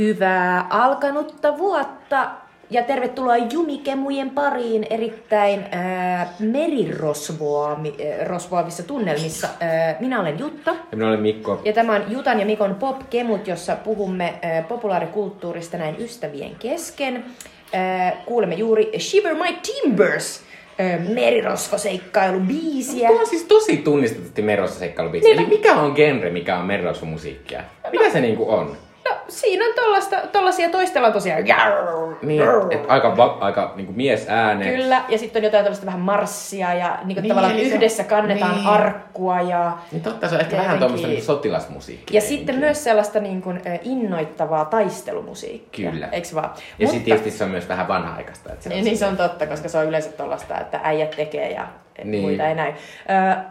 Hyvää alkanutta vuotta ja tervetuloa Jumikemujen pariin erittäin äh, merirosvoavissa tunnelmissa. Äh, minä olen Jutta. Ja minä olen Mikko. Ja tämä on Jutan ja Mikon Pop-kemut, jossa puhumme äh, populaarikulttuurista näin ystävien kesken. Äh, kuulemme juuri Shiver My Timbers äh, merirosvoseikkailubiisiä. Tuo on siis tosi tunnistetusti merirosvoseikkailubiisi. Eli mikä on genre, mikä on merirosvomusiikkia? Mitä se niinku on? Siinä on tollasta, tollasia toistellaan tosiaan. Niin, et aika, va, aika niinku mies ääne. Kyllä, ja sitten on jotain tällaista vähän marssia ja Niin, tavallaan eli se- yhdessä kannetaan niin. arkkua ja... Niin totta, se on ehkä vähän tuommoista niinku sotilasmusiikkia. Ja sitten myös sellaista niin kuin, innoittavaa taistelumusiikkia. Kyllä. Eiks vaan? Ja sitten tietysti se on myös vähän vanha-aikaista. Että se Niin, niin se on totta, koska se on yleensä tollasta, että äijät tekee ja niin. Muita ei näy. Ö,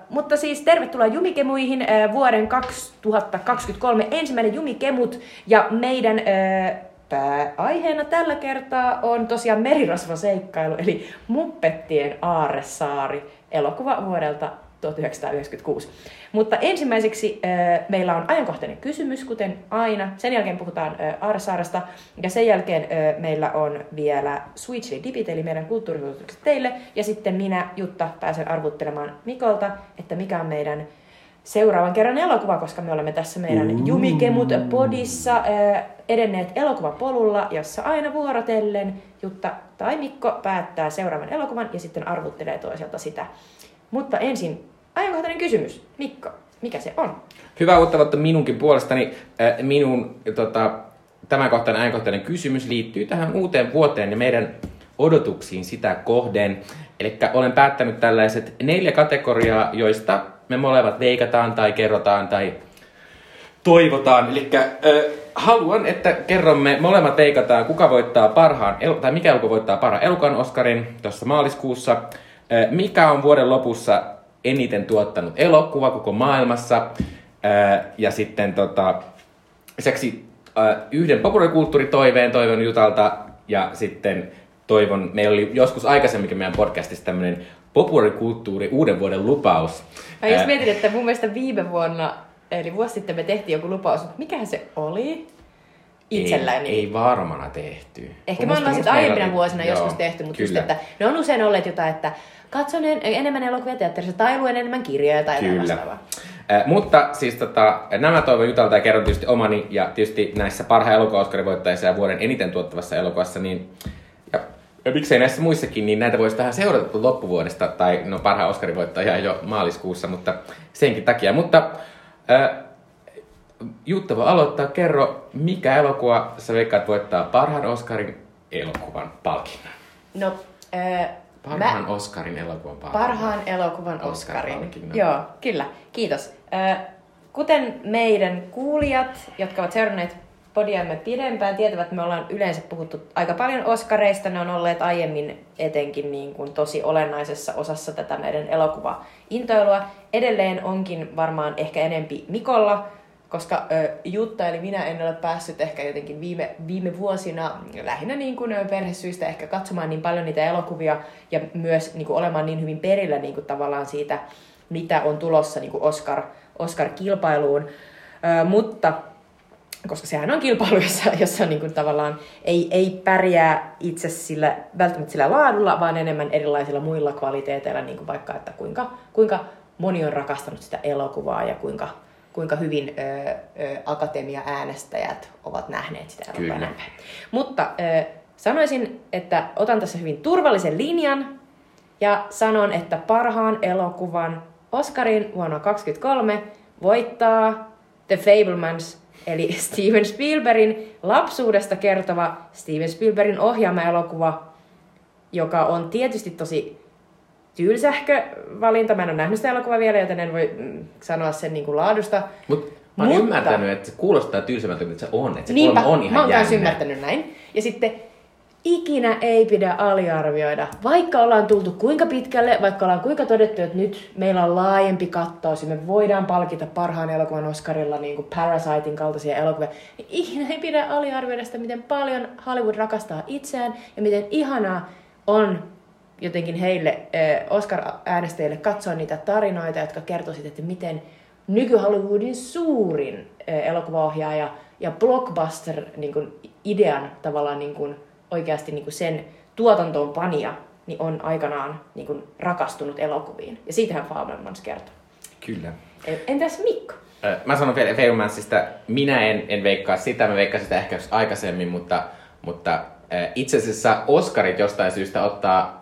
mutta siis tervetuloa Jumikemuihin ö, vuoden 2023 ensimmäinen Jumikemut ja meidän ö, pääaiheena tällä kertaa on tosiaan merirosvoseikkailu eli Muppettien Aarresaari elokuva vuodelta 1996. Mutta ensimmäiseksi äh, meillä on ajankohtainen kysymys, kuten aina. Sen jälkeen puhutaan äh. Ja sen jälkeen äh, meillä on vielä Sweet Chili Dipit, eli meidän kulttuurisuositukset teille. Ja sitten minä, Jutta, pääsen arvuttelemaan Mikolta, että mikä on meidän seuraavan kerran elokuva, koska me olemme tässä meidän Jumikemut podissa edenneet elokuvapolulla, jossa aina vuorotellen Jutta tai Mikko päättää seuraavan elokuvan ja sitten arvuttelee toiselta sitä. Mutta ensin ajankohtainen kysymys. Mikko, mikä se on? Hyvää uutta vuotta minunkin puolestani. Äh, Minun tota, tämänkohtainen ajankohtainen kysymys liittyy tähän uuteen vuoteen ja meidän odotuksiin sitä kohden. Eli olen päättänyt tällaiset neljä kategoriaa, joista me molemmat veikataan tai kerrotaan tai toivotaan. Eli äh, haluan, että kerromme, molemmat veikataan, kuka voittaa parhaan, el- tai mikä elokuva voittaa parhaan elokuvan Oscarin tuossa maaliskuussa. Mikä on vuoden lopussa eniten tuottanut elokuva koko maailmassa. Ja sitten tota, lisäksi yhden populaarikulttuuritoiveen toivon Jutalta ja sitten toivon, meillä oli joskus aikaisemminkin meidän podcastissa tämmöinen populaarikulttuuri uuden vuoden lupaus. Mä just mietin, että mun mielestä viime vuonna, eli vuosi sitten me tehtiin joku lupaus, mutta mikähän se oli itselläni? Ei, ei varmana tehty. Ehkä me Musta- ollaan musta sitten meillä aiempina oli- vuosina joo, joskus tehty, mutta just, kyllä. että ne on usein olleet jotain, että katson en, enemmän elokuvia teatterissa tai luen enemmän kirjoja tai Kyllä. vastaavaa. Äh, mutta siis tota, nämä toivon Jutalta ja kerron tietysti omani ja tietysti näissä parhaan elokuva ja vuoden eniten tuottavassa elokuvassa, niin ja, ja miksei näissä muissakin, niin näitä voisi tähän seurata loppuvuodesta, tai no parhaan Oscarin voittajia jo maaliskuussa, mutta senkin takia. Mutta äh, Jutta voi aloittaa, kerro, mikä elokuva sä veikkaat voittaa parhaan Oscarin elokuvan palkinnon? No, äh, Parhaan mä, Oscarin elokuvan palkinnon. parhaan elokuvan Oscarin. Joo, kyllä. Kiitos. Kuten meidän kuulijat, jotka ovat seuranneet podiamme pidempään, tietävät, että me ollaan yleensä puhuttu aika paljon Oscareista. Ne on olleet aiemmin etenkin niin kuin tosi olennaisessa osassa tätä meidän elokuva-intoilua. Edelleen onkin varmaan ehkä enempi Mikolla, koska ö, Jutta eli minä en ole päässyt ehkä jotenkin viime, viime vuosina lähinnä niin kuin perhesyistä ehkä katsomaan niin paljon niitä elokuvia ja myös niin kuin olemaan niin hyvin perillä niin kuin tavallaan siitä, mitä on tulossa niin kuin Oscar, Oscar-kilpailuun. Ö, mutta koska sehän on kilpailu, jossa, jossa niin kuin tavallaan ei, ei pärjää itse sillä, välttämättä sillä laadulla, vaan enemmän erilaisilla muilla kvaliteeteilla, niin kuin vaikka, että kuinka, kuinka moni on rakastanut sitä elokuvaa ja kuinka, kuinka hyvin ö, ö, akatemia-äänestäjät ovat nähneet sitä. Kyllä. Mutta ö, sanoisin, että otan tässä hyvin turvallisen linjan ja sanon, että parhaan elokuvan Oscarin vuonna 2023 voittaa The Fablemans, eli Steven Spielbergin lapsuudesta kertova Steven Spielbergin ohjaama elokuva, joka on tietysti tosi tylsähkö valinta. Mä en ole nähnyt sitä elokuvaa vielä, joten en voi mm, sanoa sen niin kuin laadusta. Mut mä oon Mutta- ymmärtänyt, että se kuulostaa tylsemmältä kuin se on. Että se Niinpä, on ihan mä oon myös ymmärtänyt näin. Ja sitten ikinä ei pidä aliarvioida. Vaikka ollaan tultu kuinka pitkälle, vaikka ollaan kuinka todettu, että nyt meillä on laajempi kattaus ja me voidaan palkita parhaan elokuvan Oscarilla niin kuin Parasitein kaltaisia elokuvia, niin ikinä ei pidä aliarvioida sitä, miten paljon Hollywood rakastaa itseään ja miten ihanaa on jotenkin heille Oscar-äänestäjille katsoa niitä tarinoita, jotka kertoisivat, että miten nyky-Hollywoodin suurin elokuvaohjaaja ja blockbuster niin tavallaan niin kuin, oikeasti niin kuin sen tuotantoon panija niin on aikanaan niin kuin, rakastunut elokuviin. Ja siitähän Fabelmans kertoo. Kyllä. Entäs Mikko? Mä sanon vielä Fabelmansista, minä en, en veikkaa sitä, mä veikkaan sitä ehkä aikaisemmin, mutta, mutta itse asiassa Oscarit jostain syystä ottaa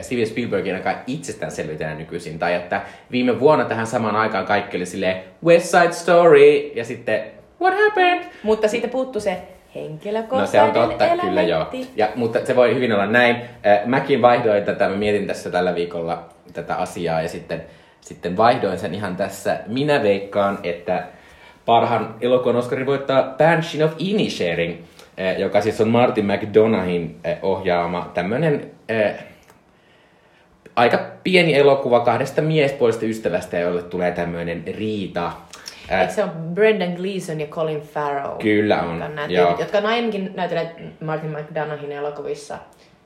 Steven Spielbergin aika itsestäänselvyytenä nykyisin. Tai että viime vuonna tähän samaan aikaan kaikki oli silleen West Side Story ja sitten What happened? Mutta siitä puuttu se henkilökohtainen No se on totta, elementti. kyllä joo. Ja, mutta se voi hyvin olla näin. Mäkin vaihdoin tätä, mä mietin tässä tällä viikolla tätä asiaa ja sitten, sitten vaihdoin sen ihan tässä. Minä veikkaan, että parhaan elokuvan Oscarin voittaa Banshee of Inisherin, joka siis on Martin McDonaghin ohjaama tämmönen aika pieni elokuva kahdesta miespuolista ystävästä, jolle tulee tämmöinen riita. Eikö se on Brendan Gleeson ja Colin Farrell? Kyllä on, jotka, joo. jotka on aiemminkin näytelleet Martin McDonaghin elokuvissa.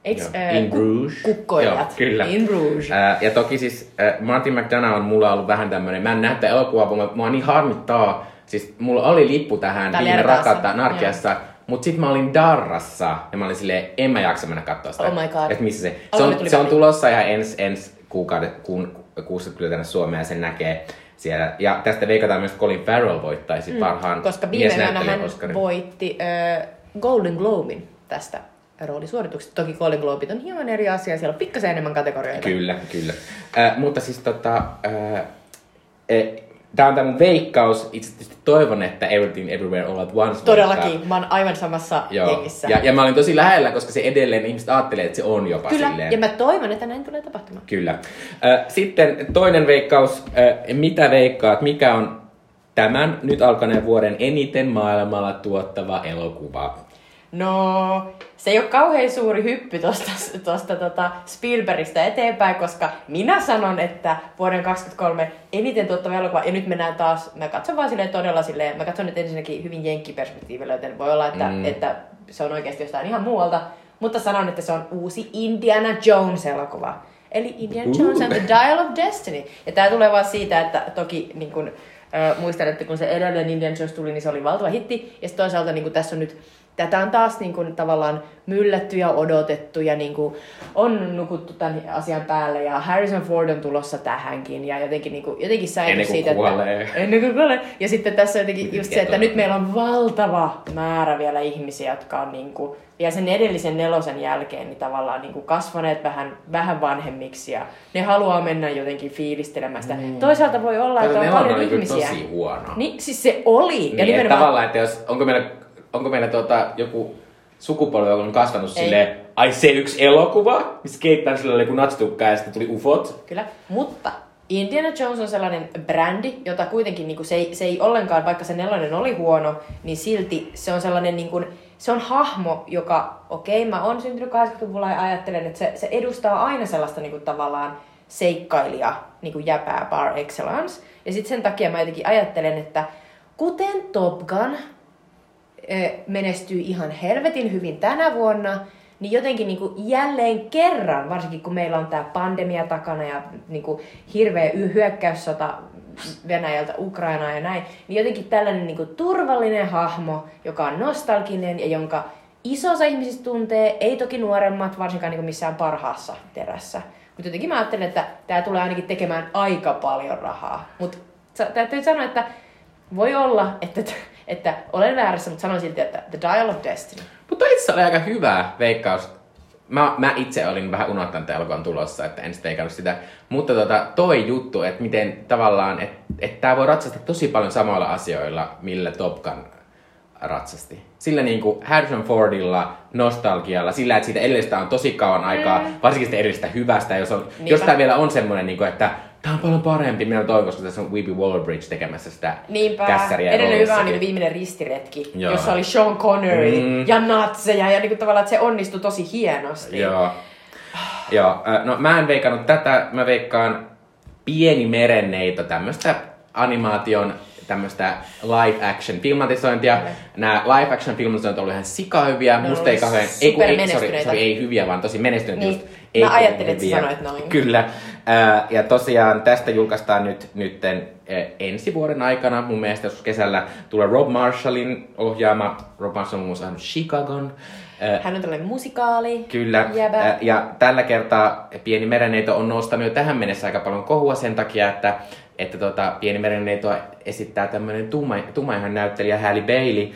Eiks, äh, In Bruges. Kukkoilijat. Joo, kyllä. In Bruges. Äh, ja toki siis äh, Martin McDonagh on mulla ollut vähän tämmönen, mä en näe tätä elokuvaa, mutta mua niin harmittaa. Siis mulla oli lippu tähän viime rakkautta Narkiassa. Mutta sitten mä olin Darrassa ja mä olin silleen, en mä jaksa mennä katsoa sitä. Oh my god. Et missä se? Se on, se on tulossa ihan ensi ens kuukauden, kuun, kuussa kyllä tänne Suomeen ja sen näkee siellä. Ja tästä veikataan myös Colin Farrell voittaisi mm. parhaan Koska viime yönä hän Oscarin. voitti äh, Golden Globin tästä roolisuorituksesta. Toki Golden Globit on hieman eri asia, siellä on pikkasen enemmän kategorioita. Kyllä, kyllä. Äh, mutta siis tota, äh, Tämä on tämä mun veikkaus. Itse tietysti toivon, että Everything Everywhere All at Once. Todellakin. Mutta... Mä oon aivan samassa Joo. jengissä. Ja, ja mä olin tosi lähellä, koska se edelleen ihmiset ajattelee, että se on jopa Kyllä. silleen. ja mä toivon, että näin tulee tapahtumaan. Kyllä. Sitten toinen veikkaus. Mitä veikkaat? Mikä on tämän nyt alkaneen vuoden eniten maailmalla tuottava elokuva? No, se ei ole kauhean suuri hyppy tuosta tosta, tota Spielbergistä eteenpäin, koska minä sanon, että vuoden 2023 eniten tuottava elokuva, ja nyt mennään taas, mä katson vaan silleen todella silleen, mä katson nyt ensinnäkin hyvin jenkkiperspektiivillä, joten voi olla, että, mm. että se on oikeasti jostain ihan muualta, mutta sanon, että se on uusi Indiana Jones-elokuva. Eli Indiana Jones and the Dial of Destiny. Ja tämä tulee vaan siitä, että toki niin kun, äh, muistan, että kun se edellinen Indiana Jones tuli, niin se oli valtava hitti. Ja sitten toisaalta niin kun tässä on nyt tätä on taas niin kuin, tavallaan myllätty ja odotettu ja niin kuin, on nukuttu tämän asian päälle ja Harrison Ford on tulossa tähänkin ja jotenkin, niin kuin, jotenkin ennen siitä, kuolee. että ennen kuin kuolee. Ja sitten tässä on jotenkin just se, että nyt meillä on valtava määrä vielä ihmisiä, jotka on niin kuin, vielä sen edellisen nelosen jälkeen niin tavallaan niin kuin kasvaneet vähän, vähän vanhemmiksi ja ne haluaa mennä jotenkin fiilistelemään sitä. Mm. Toisaalta voi olla, että on paljon oli ihmisiä. tosi huono. Niin, siis se oli. Niin, ja nimenomaan... tavallaan, että jos, onko meillä onko meillä tuota, joku sukupolvi, joka on kasvanut Ei. silleen, ai se yksi elokuva, missä keittää sillä oli natsitukka ja sitten tuli ufot. Kyllä, mutta Indiana Jones on sellainen brändi, jota kuitenkin niin kuin, se, ei, se ei ollenkaan, vaikka se nelonen oli huono, niin silti se on sellainen, niin kuin, se on hahmo, joka, okei, okay, mä oon syntynyt 80-luvulla ja ajattelen, että se, se edustaa aina sellaista niin kuin, tavallaan seikkailija, niin kuin jäpää par excellence. Ja sitten sen takia mä jotenkin ajattelen, että kuten Top Gun, menestyy ihan helvetin hyvin tänä vuonna, niin jotenkin niin kuin jälleen kerran, varsinkin kun meillä on tämä pandemia takana ja niin kuin hirveä hyökkäyssota Venäjältä Ukrainaan ja näin, niin jotenkin tällainen niin kuin turvallinen hahmo, joka on nostalginen ja jonka iso osa ihmisistä tuntee, ei toki nuoremmat, varsinkaan niin kuin missään parhaassa terässä. Mutta jotenkin mä ajattelen, että tämä tulee ainakin tekemään aika paljon rahaa. Mutta täytyy sanoa, että voi olla, että että olen väärässä, mutta sanon silti, että The Dial of Destiny. Mutta itse oli aika hyvä veikkaus. Mä, mä itse olin vähän unohtanut että elokuvan tulossa, että en sitten sitä. Mutta tota, toi juttu, että miten tavallaan, että et tää voi ratsastaa tosi paljon samoilla asioilla, millä Top Gun ratsasti. Sillä niin kuin Harrison Fordilla, nostalgialla, sillä, että siitä edellisestä on tosi kauan aikaa, mm. varsinkin sitä edellisestä hyvästä, jos, on, jos tää vielä on semmoinen, niin kuin, että Tämä on paljon parempi. Minä toivon, koska tässä on Weepy Waller-Bridge tekemässä sitä Niinpä. kässäriä. Edellinen hyvä on niin viimeinen ristiretki, Joo. jossa oli Sean Connery mm. ja natseja ja niin kuin tavallaan, että se onnistui tosi hienosti. Joo. Joo. No mä en veikannut tätä. Mä veikkaan Pieni merenneito, tämmöistä animaation tämmöistä live action filmatisointia. Mm. Nämä live action filmatisoinnit on ihan sikahyviä. No, Musta ei kauhean, ei, ei, sorry, sorry, ei hyviä, vaan tosi menestyneitä niin. just. Mä ajattelin, että sanoit noin. Kyllä. Ää, ja tosiaan tästä julkaistaan nyt nytten ensi vuoden aikana, mun mielestä joskus kesällä, tulee Rob Marshallin ohjaama, Rob Marshall on muun muassa Chicagon. Hän on tällainen musikaali. Kyllä. Jäbä. Ja tällä kertaa Pieni merenneito on nostanut jo tähän mennessä aika paljon kohua sen takia, että, että tota, Pieni merenneito esittää tämmöinen tumma, tummaihan näyttelijä Halle Bailey.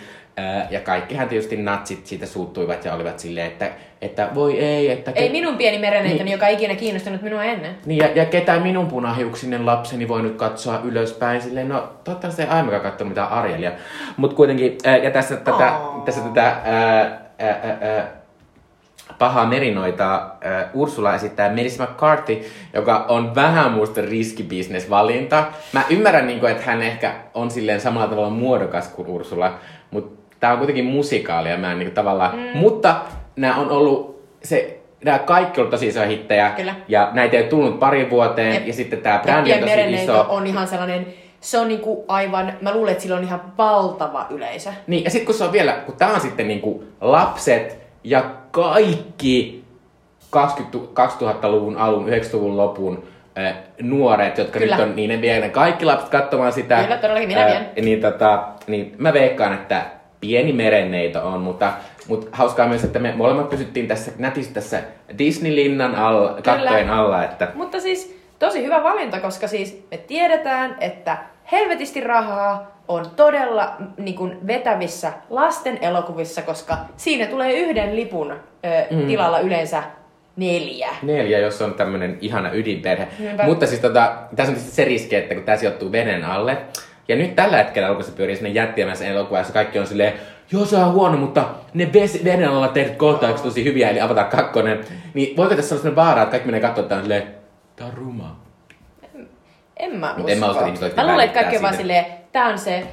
Ja kaikkihan tietysti natsit siitä suuttuivat ja olivat silleen, että, että voi ei, että... Ei ke- minun pieni merenneitoni, Niin. joka ei ikinä kiinnostunut minua ennen. Niin, ja, ja ketä minun punahiuksinen lapseni voi nyt katsoa ylöspäin silleen, no toivottavasti ei aiemminkaan katsonut mitään Arielia. Mutta kuitenkin, ja tässä tätä, Aa. tässä tätä ää, ää, ää, pahaa merinoita ää, Ursula esittää Melissa McCarthy, joka on vähän muista riskibisnesvalinta. Mä ymmärrän, niin kuin, että hän ehkä on silleen samalla tavalla muodokas kuin Ursula, mutta tää on kuitenkin musikaali ja mä en niin tavallaan... Mm. Mutta nämä on ollut se nämä kaikki on tosi isoja hittejä. Kyllä. Ja näitä ei tullut pari vuoteen. Jep. Ja sitten tämä Ja brändi on tosi iso. on ihan sellainen, se on niinku aivan, mä luulen, että sillä on ihan valtava yleisö. Niin, ja sitten kun se on vielä, kun tää on sitten niinku lapset ja kaikki 20, 2000-luvun alun, 90-luvun lopun äh, nuoret, jotka Kyllä. nyt on, niin ne vie ne kaikki lapset katsomaan sitä. Kyllä, todellakin, minä vien. niin, tota, niin mä veikkaan, että pieni merenneito on, mutta, mutta hauskaa myös, että me molemmat pysyttiin tässä nätisti tässä Disney-linnan alla, kattojen alla, että Mutta siis tosi hyvä valinta, koska siis me tiedetään, että helvetisti rahaa on todella niin kuin vetävissä lasten elokuvissa, koska siinä tulee yhden lipun ö, mm. tilalla yleensä neljä. Neljä, jos on tämmönen ihana ydinperhe. Niinpä. Mutta siis tota, tässä on tietysti se riski, että kun tämä sijoittuu veden alle, ja nyt tällä hetkellä elokuvassa pyörii sinne jättimässä elokuva, jossa kaikki on silleen, joo se on huono, mutta ne veden alla tehdyt kohtaukset tosi hyviä, eli Avatar 2. Niin voiko tässä olla sellainen vaara, että kaikki menee katsomaan, että on silleen, tää on ruma. En mä Mut en mä usko, että ihmiset oikeasti Mä luulen, että kaikki on vaan silleen, tää on se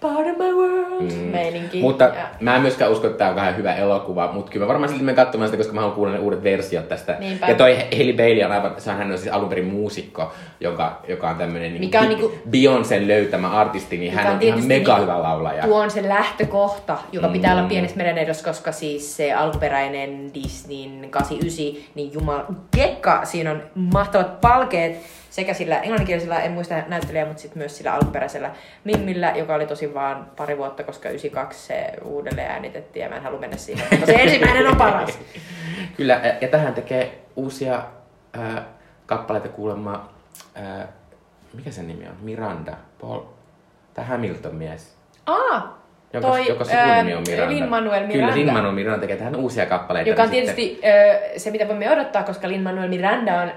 part of my world mm. meininki. Mutta Ja- mä en myöskään usko, että tämä on vähän hyvä elokuva, mutta kyllä mä varmaan silti menen katsomaan sitä, koska mä haluan kuulla ne uudet versiot tästä. Niinpä. Ja toi Hailey Bailey on aivan, se on, hän on siis alun perin muusikko, joka, joka on tämmönen Mikä on niinku- Beyoncén löytämä artisti, niin hän on on ihan mega niinku- hyvä laulaja. Tuo on se lähtökohta, joka pitää Mm. olla pienessä mereneidossa, koska siis se alkuperäinen Disneyn 89, niin jumal kekka, siinä on mahtavat palkeet sekä sillä englanninkielisellä, en muista näyttelijää, mutta sitten myös sillä alkuperäisellä Mimmillä, joka oli tosi vaan pari vuotta, koska 92 se uudelleen äänitettiin ja mä en halua mennä siihen. Mutta se ensimmäinen on paras. Kyllä, ja- tähän tekee uusia ää, kappaleita kuulemma, ää, mikä sen nimi on? Miranda, Paul, tai Hamilton mies. Aa, Jonka, toi joka sukunimi ää, on Miranda. Lin-Manuel Kyllä, Miranda. Lin-Manuel Miranda tekee tähän uusia kappaleita. Joka on niin sitten- tietysti ö, se, mitä voimme odottaa, koska Lin-Manuel Miranda on ö,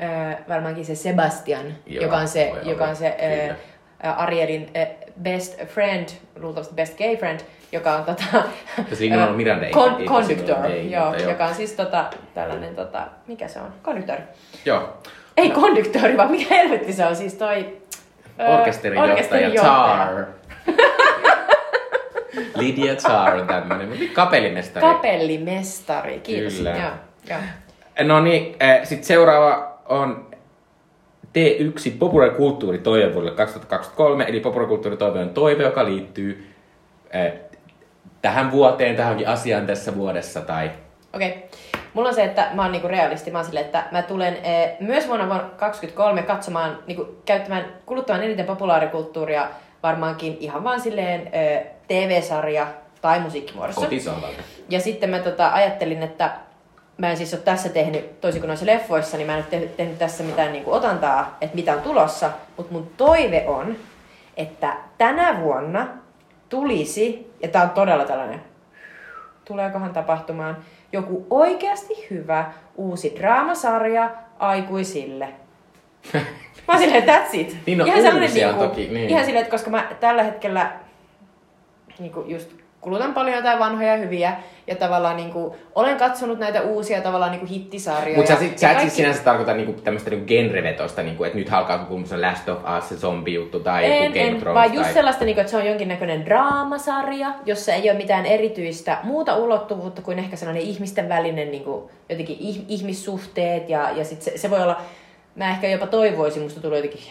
varmaankin se Sebastian, Joo, joka on se, joka on se ö, kyllä. ö, Arielin ö, best friend, luultavasti best gay friend, joka on tota, Jos Lin-Manuel Miranda ei- con- ei conductor, ei, joo, joo. joka on siis tota, tällainen, tota, mikä se on? Konduktööri. Joo. Ei konduktööri, vaan mikä helvetti se on, siis toi... ö, Orkesterin johtaja, orkesterin Tar. Lydia tämmönen, mutta kapellimestari. Kapellimestari, kiitos. Kyllä. Joo, joo. no niin, äh, sitten seuraava on T1 populaarikulttuuritoive vuodelle 2023, eli populaarikulttuuritoive on toive, joka liittyy äh, tähän vuoteen, tähänkin asiaan tässä vuodessa tai Okei. Okay. Mulla on se, että mä oon niinku realisti. Mä oon silleen, että mä tulen eh, myös vuonna 2023 katsomaan, niinku, käyttämään, kuluttamaan eniten populaarikulttuuria varmaankin ihan vaan silleen eh, TV-sarja tai musiikkimuodossa. kotisohvalta. Ja sitten mä tota, ajattelin, että mä en siis ole tässä tehnyt, toisin kuin noissa leffoissa, niin mä en ole tehnyt, tässä mitään niin kuin otantaa, että mitä on tulossa. Mutta mun toive on, että tänä vuonna tulisi, ja tää on todella tällainen, tuleekohan tapahtumaan, joku oikeasti hyvä uusi draamasarja aikuisille. Mä oon silleen, that's it. Niin, no sellainen uusia niinku- toki, niin. Ihan silleen, että koska mä tällä hetkellä niinku just kulutan paljon jotain vanhoja hyviä ja tavallaan niinku, olen katsonut näitä uusia tavallaan niinku hittisarjoja. Mutta sä, sä et kaikki- siis sinänsä tarkoita niinku tämmöistä niinku genrevetosta, niinku, että nyt alkaa joku se Last of Us, se zombie-juttu tai en, joku Game en, Thrones. vaan just tai... sellaista, niinku, että se on jonkinnäköinen draamasarja, jossa ei ole mitään erityistä muuta ulottuvuutta kuin ehkä sellainen ihmisten välinen niinku, jotenkin ih, ihmissuhteet ja, ja sit se, se voi olla, mä ehkä jopa toivoisin, musta tulee jotenkin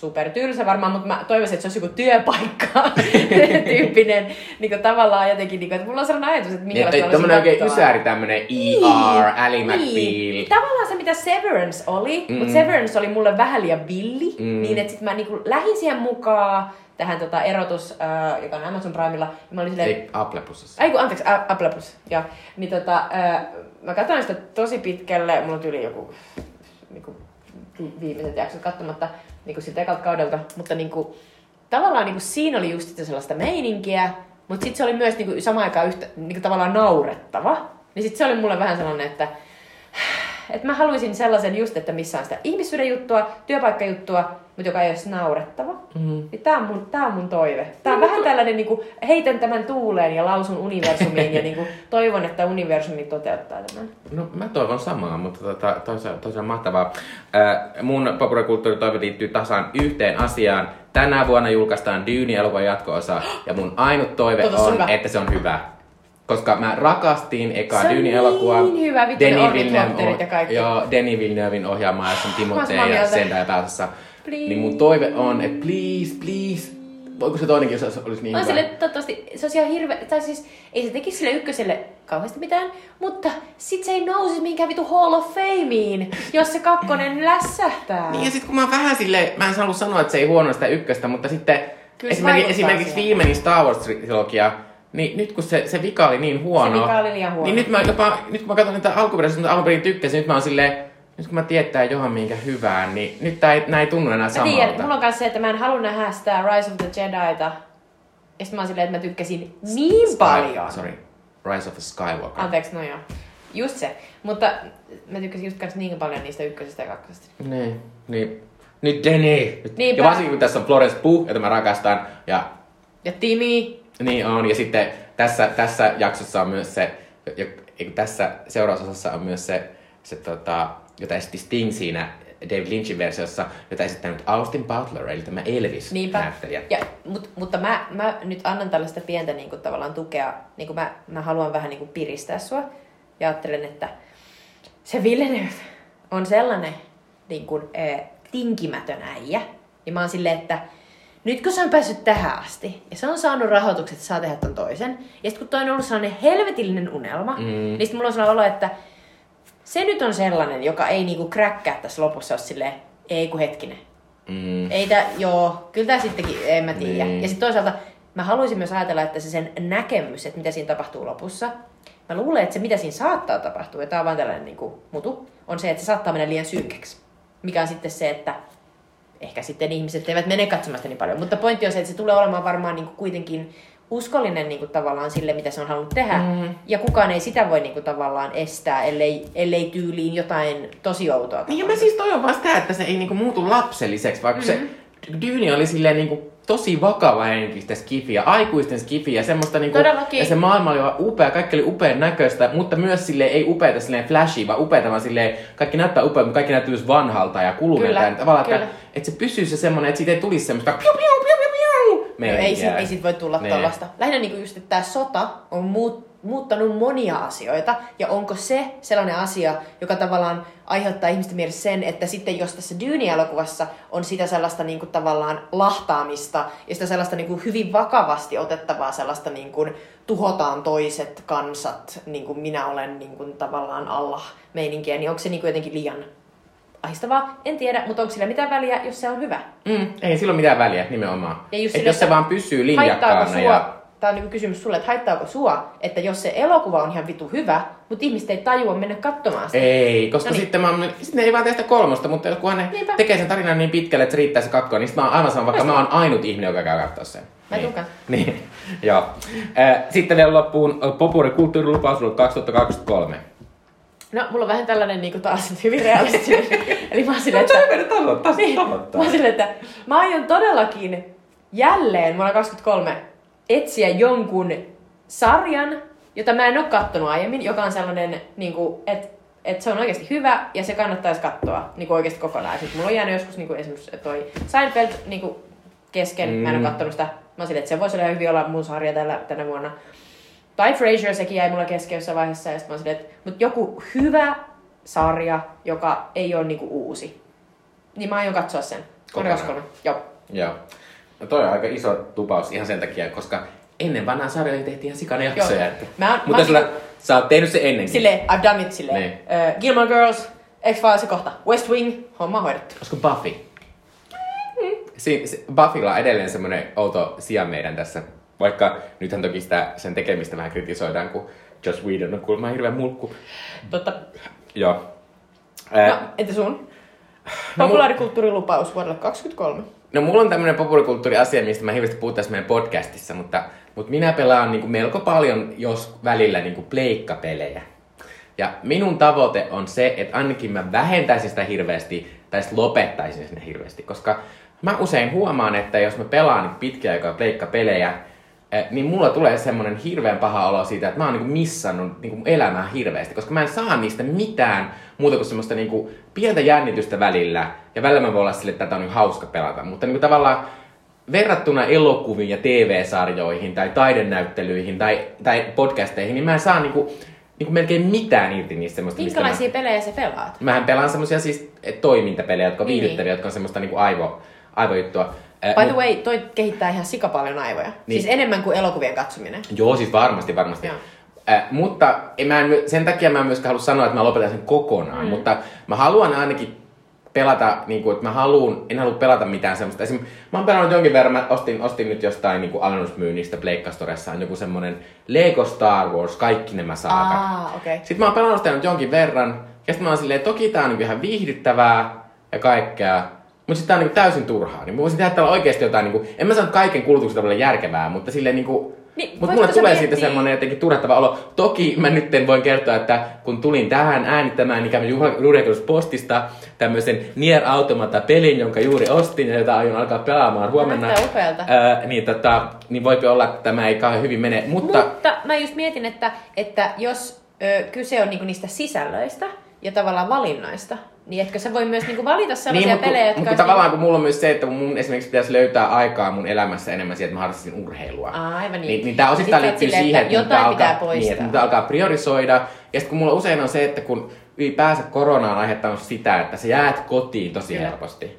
super tylsä varmaan, mutta mä toivoisin, että se olisi joku työpaikka tyyppinen niin kuin tavallaan jotenkin, niin kuin, että mulla on sellainen ajatus, että minkälaista Niin, olisi oikein ysäri, tämmönen ER, Ally McBeal. Tavallaan se, mitä Severance oli, mm. mutta Severance oli mulle vähän liian villi, mm. niin että sit mä niinku lähdin siihen mukaan tähän tota erotus, äh, joka on Amazon Primella, ja mä olin silleen, Ei, Apple Plusassa. Ai kun, anteeksi, A- Apple Plus, joo. Niin tota, äh, mä katsoin sitä tosi pitkälle, mulla tuli joku niinku, vi- viimeiset jaksot katsomatta niinku siltä ekalta kaudelta, mutta niinku, tavallaan niinku, siinä oli just sitä sellaista meininkiä, mutta sitten se oli myös niinku, samaan aikaan yhtä, niinku, tavallaan naurettava. Niin sitten se oli mulle vähän sellainen, että että mä haluaisin sellaisen just, että missä on sitä ihmisyyden juttua, työpaikkajuttua, mutta joka ei ole naurettava. Mm. Niin tää on mun, tää on mun toive. Tää on vähän tällainen, niinku, heitän tämän tuuleen ja lausun universumiin ja niinku, toivon, että universumi toteuttaa tämän. No mä toivon samaa, mutta tota, toisaalta, toisaalta mahtavaa. Äh, mun populaarikulttuuritoive liittyy tasan yhteen asiaan. Tänä vuonna julkaistaan Dune-elokuvan jatko-osa ja mun ainut toive Toivottavasti on, hyvä. että se on hyvä. Koska mä rakastin ekaa Se on Dune-elokuvaa. niin hyvä, vittu Denis Villeneuve- ja kaikki. Joo, Denis Villeneuvein ohjaamaa, oon Timothée samaa ja mieltä. Zendaya pääosassa. Please. Niin mun toive on, että please, please, voiko se toinenkin jos olisi niin hyvä? sille, toivottavasti, se olisi ihan hirveä, tai siis ei se tekisi sille ykköselle kauheasti mitään, mutta sit se ei nousisi minkään vitu Hall of Fameen, jos se kakkonen lässähtää. Niin ja sit kun mä oon vähän sille, mä en halua sanoa, että se ei huono sitä ykköstä, mutta sitten Kyllä esimerkiksi, esimerkiksi viimeinen Star Wars-trilogia, niin nyt kun se, se vika oli niin huono, Se vika oli liian huono. niin nyt, mä jopa, nyt kun mä katson niitä alkuperäisiä, mitä alun perin tykkäsin, nyt mä oon silleen, nyt kun mä tietää johon minkä hyvään, niin nyt tää ei, nää ei tunnu enää Mä tiedän, samalta. mulla on myös se, että mä en halua nähdä sitä Rise of the Jediita. Ja sit mä oon silleen, että mä tykkäsin niin paljon. Sorry, Rise of the Skywalker. Anteeksi, no joo. Just se. Mutta mä tykkäsin just kans niin paljon niistä ykkösestä ja kakkosesta. Niin, niin. Nyt Denny! Niinpä. Ja varsinkin kun tässä on Florence Pugh, jota mä rakastan, ja Ja Timi. Niin on, ja sitten tässä, tässä jaksossa on myös se, ja, ja tässä seurausosassa on myös se, se tota, jota esitti Sting siinä David Lynchin versiossa, jota esittänyt Austin Butler, eli tämä Niinpä. Elvis-näyttelijä. Ja, mut, mutta mä, mä nyt annan tällaista pientä niin kuin, tavallaan tukea. Niin kuin mä, mä haluan vähän niin kuin, piristää sua. Ja ajattelen, että se Villeneuve on sellainen niin kuin, äh, tinkimätön äijä. Ja mä oon silleen, että nyt kun se on päässyt tähän asti, ja se on saanut rahoitukset, että saa tehdä ton toisen, ja sitten kun toi on ollut sellainen helvetillinen unelma, mm. niin sitten mulla on sellainen olo, että se nyt on sellainen, joka ei niinku kräkkää tässä lopussa ole silleen, ei kun hetkinen. Mm. Ei tää, joo, kyllä tää sittenkin, en mä tiedä. Niin. Ja sitten toisaalta mä haluaisin myös ajatella, että se sen näkemys, että mitä siinä tapahtuu lopussa, mä luulen, että se mitä siinä saattaa tapahtua, ja tää on vaan tällainen niin kuin, mutu, on se, että se saattaa mennä liian synkäksi. Mikä on sitten se, että ehkä sitten ihmiset eivät mene katsomaan sitä niin paljon. Mutta pointti on se, että se tulee olemaan varmaan niin kuin kuitenkin uskollinen niin kuin tavallaan sille, mitä se on halunnut tehdä. Mm. Ja kukaan ei sitä voi niin kuin tavallaan estää, ellei, ellei tyyliin jotain tosi outoa. Niin ja mä siis toivon vaan sitä, että se ei niinku muutu lapselliseksi, vaikka mm-hmm. se Dyni oli silleen niinku tosi vakava henkistä skifiä, aikuisten skifiä, semmoista niinku, Todellakin. ja se maailma oli vaan upea, kaikki oli upean näköistä, mutta myös sille ei upeita silleen flashy, vaan upeita, vaan silleen, kaikki näyttää upealta, mutta kaikki näyttää myös vanhalta ja kuluneelta. Kyllä, Ja tavallaan, kyllä. että, että se pysyy se semmoinen, että siitä ei tulisi semmoista piu, piu, piu, piu, No, ei, siitä, ei siitä voi tulla Niin. tällaista. Lähinnä niin just, että tämä sota on muut, muuttanut monia asioita. Ja onko se sellainen asia, joka tavallaan aiheuttaa ihmisten mielessä sen, että sitten jos tässä Dune-elokuvassa on sitä sellaista niin kuin tavallaan lahtaamista ja sitä sellaista niin kuin hyvin vakavasti otettavaa sellaista niin kuin tuhotaan toiset kansat, niin kuin minä olen niin kuin tavallaan Allah meininkiä, niin onko se niin kuin jotenkin liian ahistavaa? En tiedä, mutta onko sillä mitään väliä, jos se on hyvä? Mm, ei sillä ole mitään väliä, nimenomaan. Ja just Et jos se vaan pysyy linjakkaana sua, ja... tää on niinku kysymys sulle, että haittaako sua, että jos se elokuva on ihan vitu hyvä, mutta ihmiset ei tajua mennä katsomaan sitä. Ei, koska No niin. sitten, mä, sitten ne ei vaan tee sitä kolmosta, mutta kunhan ne Niinpä. tekee sen tarinan niin pitkälle, että se riittää se kakkoon, niin sitten mä oon aivan sama, vaikka mä oon ainut ihminen, joka käy katsoa sen. Mä niin. Niin, joo. Sitten vielä loppuun vuodelta 2023. No, mulla on vähän tällainen niinku taas hyvin realistinen. Eli mä oon silleen, että... meidän tavoittaa, Niin, mä oon silleen, että mä aion todellakin jälleen vuonna 2023 etsiä jonkun sarjan, jota mä en ole kattonut aiemmin, joka on sellainen, niin kuin, että että se on oikeasti hyvä ja se kannattaisi katsoa niin kuin oikeasti kokonaan. Sitten mulla on jäänyt joskus niin kuin esimerkiksi toi Seinfeld niin kuin kesken, mm. mä en ole Mm. kattonut sitä. Mä oon silleen, että se voisi olla hyvin olla mun sarja tällä, tänä vuonna. Tai Frasier, sekin jäi mulla kesken jossain vaiheessa. Ja sit mä oon silleen, että mutta joku hyvä sarja, joka ei ole niinku uusi. Niin mä aion katsoa sen. 23. Joo. Joo. No toi on aika iso lupaus ihan sen takia, koska ennen vanhaa sarjoja tehtiin ihan sikana jaksoja. Että. Mä Mutta mä sä, oon sä oot tehnyt se ennenkin. Silleen, I've done it silleen. Niin. Uh, Gilmore Girls, X-Files kohta West Wing, homma hoidettu. Olisiko Buffy? Si- si- Buffylla on edelleen semmoinen outo sija meidän tässä. Vaikka nythän toki sitä, sen tekemistä vähän kritisoidaan, kun Joss Whedon on kuulemma hirveä mulkku. Totta. Joo. Ää, No, entä sun? No, Populaarikulttuurilupaus vuodelle 23. No mulla on tämmönen populaarikulttuuriasia, mistä mä hirveästi puhun tässä meidän podcastissa, mutta, mutta minä pelaan niin kuin melko paljon, jos välillä niin kuin pleikkapelejä. Ja minun tavoite on se, että ainakin mä vähentäisin sitä hirveästi, tai lopettaisin sen hirveästi, koska mä usein huomaan, että jos mä pelaan niin pitkiä aikaa pleikkapelejä, niin mulla tulee semmonen hirveän paha olo siitä, että mä oon niinku missannut niinku elämää hirveästi, koska mä en saa niistä mitään muuta kuin semmoista niinku pientä jännitystä välillä. Ja välillä mä voin olla sille, että tätä on niinku hauska pelata. Mutta niinku tavallaan verrattuna elokuviin ja TV-sarjoihin tai taidenäyttelyihin tai, tai podcasteihin, niin mä en saa niinku, niinku melkein mitään irti niistä semmoista, mistä mä... Minkälaisia pelejä sä pelaat? Mähän pelaan semmosia siis eh, toimintapelejä, jotka on Niin. viihdyttäviä, jotka on semmoista niinku aivo, aivojuttua. Eh, By the way, toi kehittää ihan sikapaljon aivoja. Niin. Siis enemmän kuin elokuvien katsominen. Joo, siis varmasti, varmasti. Joo. Äh, mutta en mä sen takia mä en myöskään halua sanoa, että mä lopetan sen kokonaan. Mm. Mutta mä haluan ainakin pelata, niin kuin, että mä haluan, en halua pelata mitään semmoista. Esim, mä oon pelannut jonkin verran, mä ostin, ostin nyt jostain niin kuin alennusmyynnistä Pleikkastoressa on joku semmonen Lego Star Wars, kaikki nämä saakat. Aa, okei. Sitten mä oon pelannut sitä nyt jonkin verran, ja sitten mä oon silleen, toki tää on niinku ihan viihdyttävää ja kaikkea, mutta sitten tää on niinku täysin turhaa. Niin mä voisin tehdä täällä oikeasti jotain, niinku, en mä sano, kaiken kulutuksesta voi olla järkevää, mutta silleen niinku, Niin, mutta mulle tulee miettiä- siitä semmoinen jotenkin turhattava olo. Toki mä nyt voin kertoa, että kun tulin tähän äänittämään, niin kävin juuri postista tämmöisen Nier Automata-pelin, jonka juuri ostin ja jota aion alkaa pelaamaan huomenna. Upealta. Ää, niin, tota, niin voipi olla, että tämä ei kauhean hyvin mene, mutta... Mutta mä just mietin, että, että jos ö, kyse on niinku niistä sisällöistä ja tavallaan valinnoista, niin etkö sä voi myös niinku valita sellaisia Niin, mutta, pelejä, jotka... mutta tavallaan kun mulla on myös se, että mun esimerkiksi pitäisi löytää aikaa mun elämässä enemmän siihen, että mä harrastin urheilua. Aa, aivan niin. Niin, niin tää osittain liittyy silleen, siihen, että että, jotain pitää alkaa, niin, poistaa. että alkaa priorisoida. Ja sitten kun mulla usein on se, että kun ylipäänsä korona on aiheuttanut sitä, että sä jäät kotiin tosi Kyllä. helposti.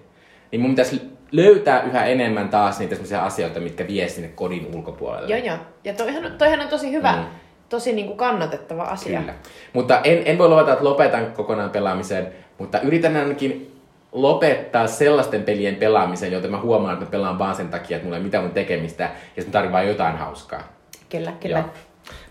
Niin mun pitäisi löytää yhä enemmän taas niitä sellaisia asioita, mitkä vie sinne kodin ulkopuolelle. Joo, joo. Ja toihan, toihan on tosi hyvä, Mm. tosi niinku kannatettava asia. Kyllä. Mutta en, en voi luvata, että lopetan kokonaan pelaamisen, mutta yritän ainakin lopettaa sellaisten pelien pelaamisen, joita mä huomaan, että mä pelaan vaan sen takia, että mulla ei mitään mun tekemistä ja sitten tarvii vaan jotain hauskaa. Kyllä, kyllä. Joo.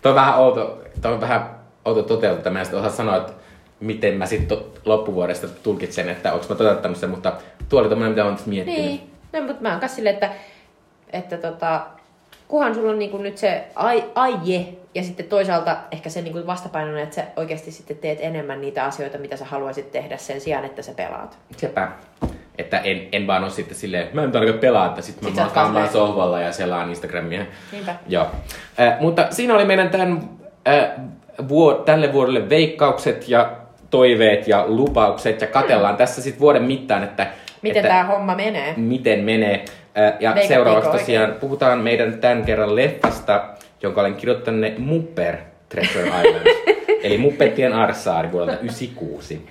Toi on vähän outo, toi on vähän outo toteuttaa. Mä en osaa sanoa, että miten mä sitten loppuvuodesta tulkitsen, että onko mä toteuttanut sen, mutta tuo oli tommonen, mitä mä oon miettinyt. Niin, no, mutta mä oon kanssa silleen, että, että tota, kunhan sulla on niinku nyt se ai, aie ja sitten toisaalta ehkä se niinku vastapainona, että sä oikeasti sitten teet enemmän niitä asioita, mitä sä haluaisit tehdä sen sijaan, että sä pelaat. Sepä. Että en, en vaan ole sitten silleen, mä en tarvitse pelaa, että sitten Sit mä oot makaan vaan sohvalla ja selaan Instagramia. Niinpä. Joo. Äh, mutta siinä oli meidän tämän, äh, vuo, tälle vuodelle veikkaukset ja toiveet ja lupaukset ja katellaan tässä sitten vuoden mittaan, että Miten että tämä homma menee? miten menee. Äh, ja Veikattiinko seuraavaksi oikein? tosiaan puhutaan meidän tämän kerran leffasta, jonka olen kirjoittanut ne Mupper Treasure Island. Eli Muppettien Arsaari vuodelta 96.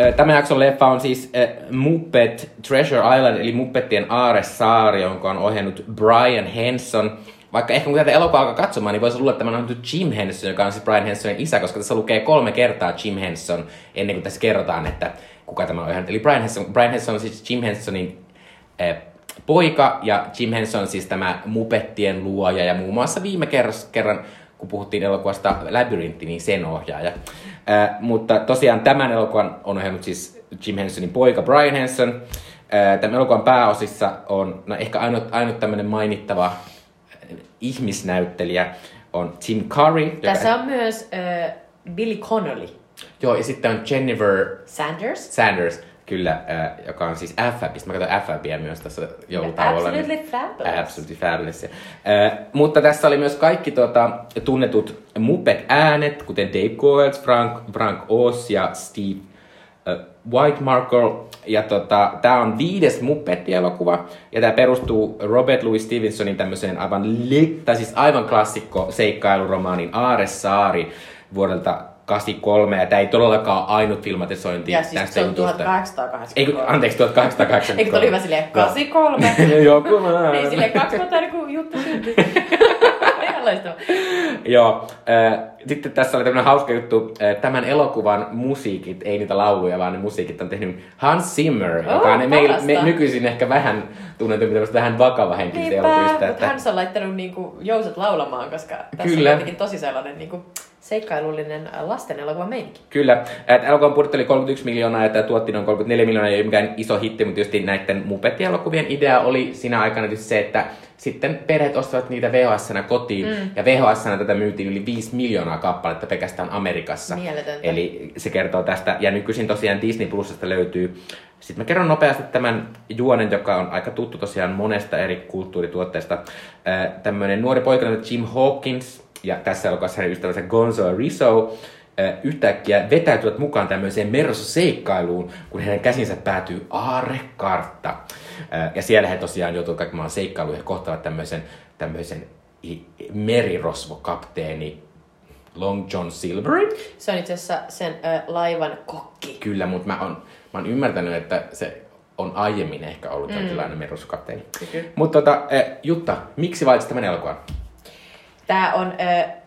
Ö, Tämä jakson leffa on siis äh, Muppet Treasure Island, eli Muppettien Aaressaari, jonka on ohjannut Brian Henson. Vaikka ehkä kun tätä elokuvaa alkaa katsomaan, niin voisi luulla, että tämä on Jim Henson, joka on siis Brian Hensonin isä, koska tässä lukee kolme kertaa Jim Henson, ennen kuin tässä kerrotaan, että kuka tämä on ohjannut. Eli Brian Henson, Brian Henson on siis Jim Hensonin äh, poika, ja Jim Henson on siis tämä Mupettien luoja, ja muun muassa viime kerras, kerran, kun puhuttiin elokuvasta Labyrinthi, niin sen ohjaaja. Äh, mutta tosiaan tämän elokuvan on ohjannut siis Jim Hensonin poika Brian Henson. Äh, tämän elokuvan pääosissa on, no ehkä ainut, ainut tämmöinen mainittava äh, ihmisnäyttelijä on Tim Curry. Joka, Tässä on myös äh, Billy Connolly. Joo, ja sitten on Jennifer Sanders? Sanders, kyllä, äh, joka on siis FFistä. Mä katson FFiä myös tässä joulutauolla. niin- Absolutely fabulous. Absolutely fabulous. Äh, mutta tässä oli myös kaikki tuota, tunnetut Muppet-äänet, kuten Dave Goelz, Frank, Frank Oz ja Steve äh, Whitemarker. Ja tota, tämä on viides Muppet-elokuva, ja tämä perustuu Robert Louis Stevensonin tämmöiseen aivan, li- tai siis aivan klassikko seikkailuromaanin Aaressaari vuodelta 83, ja tämä ei todellakaan ainut filmatisointi Ja siis tästä se on jutusta. 1883. Ei, kun- anteeksi, 1883. Eikö tuli hyvä silleen 83? Joku mä. niin silleen kaksi vuotta ennen kuin juttu syntyi. Joo, äh, sitten tässä oli tämmöinen hauska juttu. Äh, tämän elokuvan musiikit, ei niitä lauluja, vaan ne musiikit on tehnyt Hans Zimmer, joka Oh, on meillä me, nykyisin ehkä vähän tunnetumpi tämmöistä vähän vakavahenkistä elokuvista. Että, Hans on laittanut niinku jouset laulamaan, koska tässä Kyllä. on jotenkin tosi sellainen niinku seikkailullinen lasten elokuva meininki. Kyllä. Elokuvan budjetti oli 31 miljoonaa ja tämä tuotti noin 34 miljoonaa, ei mikään iso hitti, mutta tietysti näiden Mupetti-elokuvien idea oli siinä aikana tietysti se, että sitten perheet ostavat niitä vhs kotiin, mm. ja vhs tätä myytiin yli 5 miljoonaa kappaletta pelkästään Amerikassa. Mieletöntä. Eli se kertoo tästä, ja nykyisin tosiaan Disney Plusasta löytyy. Sitten mä kerron nopeasti tämän juonen, joka on aika tuttu tosiaan monesta eri kulttuurituotteesta. Tämmöinen nuori poika Jim Hawkins, ja tässä elokuvassa hänen ystävänsä Gonzo Rizzo, äh, yhtäkkiä vetäytyvät mukaan tämmöiseen mersoseikkailuun, kun heidän käsinsä päätyy aarekartta. Ja siellä he tosiaan joutuvat kaikkemaan seikkailuun ja kohtaavat tämmöisen, tämmöisen merirosvokapteeni Long John Silverin. Se on itse asiassa sen ö, laivan kokki. Kyllä, mutta mä oon, mä oon ymmärtänyt, että se on aiemmin ehkä ollut jonkinlainen merirosvokapteeni. Mutta tota, Jutta, miksi valitsit tämän elokuvan? Tämä on,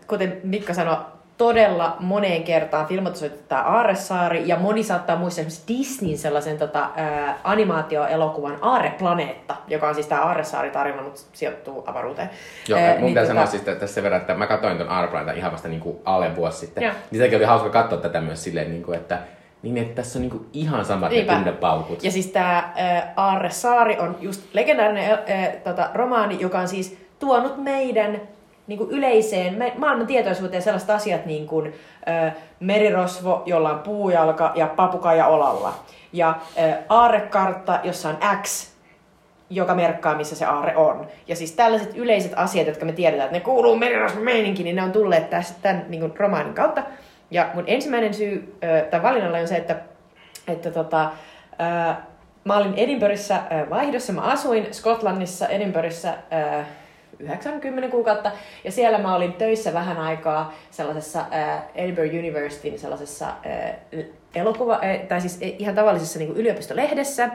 kuten Mikka sanoi, todella moneen kertaan filmatisoitu tämä Aarresaari, ja moni saattaa muistaa esimerkiksi Disneyn sellaisen tota, ää, animaatioelokuvan Aarreplaneetta, joka on siis tämä Aarresaari-tarina, mutta sijoittuu avaruuteen. Joo, Ää, mun pitää tota- sanoa siis tässä sen verran, että mä katsoin ton Airplaneita ihan vasta niinku alle vuosi sitten. Joo. Niin sitäkin oli hauska katsoa tätä myös silleen, niinku, että, niin, että tässä on niinku ihan samat ne Niinpä. tunnepaukut. Ja siis tämä Aarre Saari on just legendaarinen ä, tota, romaani, joka on siis tuonut meidän niin kuin yleiseen maailman tietoisuuteen sellaiset asiat niin kuin ä, merirosvo, jolla on puujalka ja papukaija olalla. Ja ä, aarrekartta, jossa on X, joka merkkaa, missä se aarre on. Ja siis tällaiset yleiset asiat, jotka me tiedetään, että ne kuuluu merirosvon meininkiin, niin ne on tulleet tästä, tämän niin kuin romaanin kautta. Ja mun ensimmäinen syy ö, tai valinnalle on se, että, että tota, ö, mä olin Edinburghissa vaihdossa. Mä asuin Skotlannissa Edinburghissa ö, 90 kuukautta. Ja siellä mä olin töissä vähän aikaa sellaisessa äh, Edinburgh Universityn sellaisessa äh, elokuva, äh, tai siis ihan tavallisessa niin yliopistolehdessä,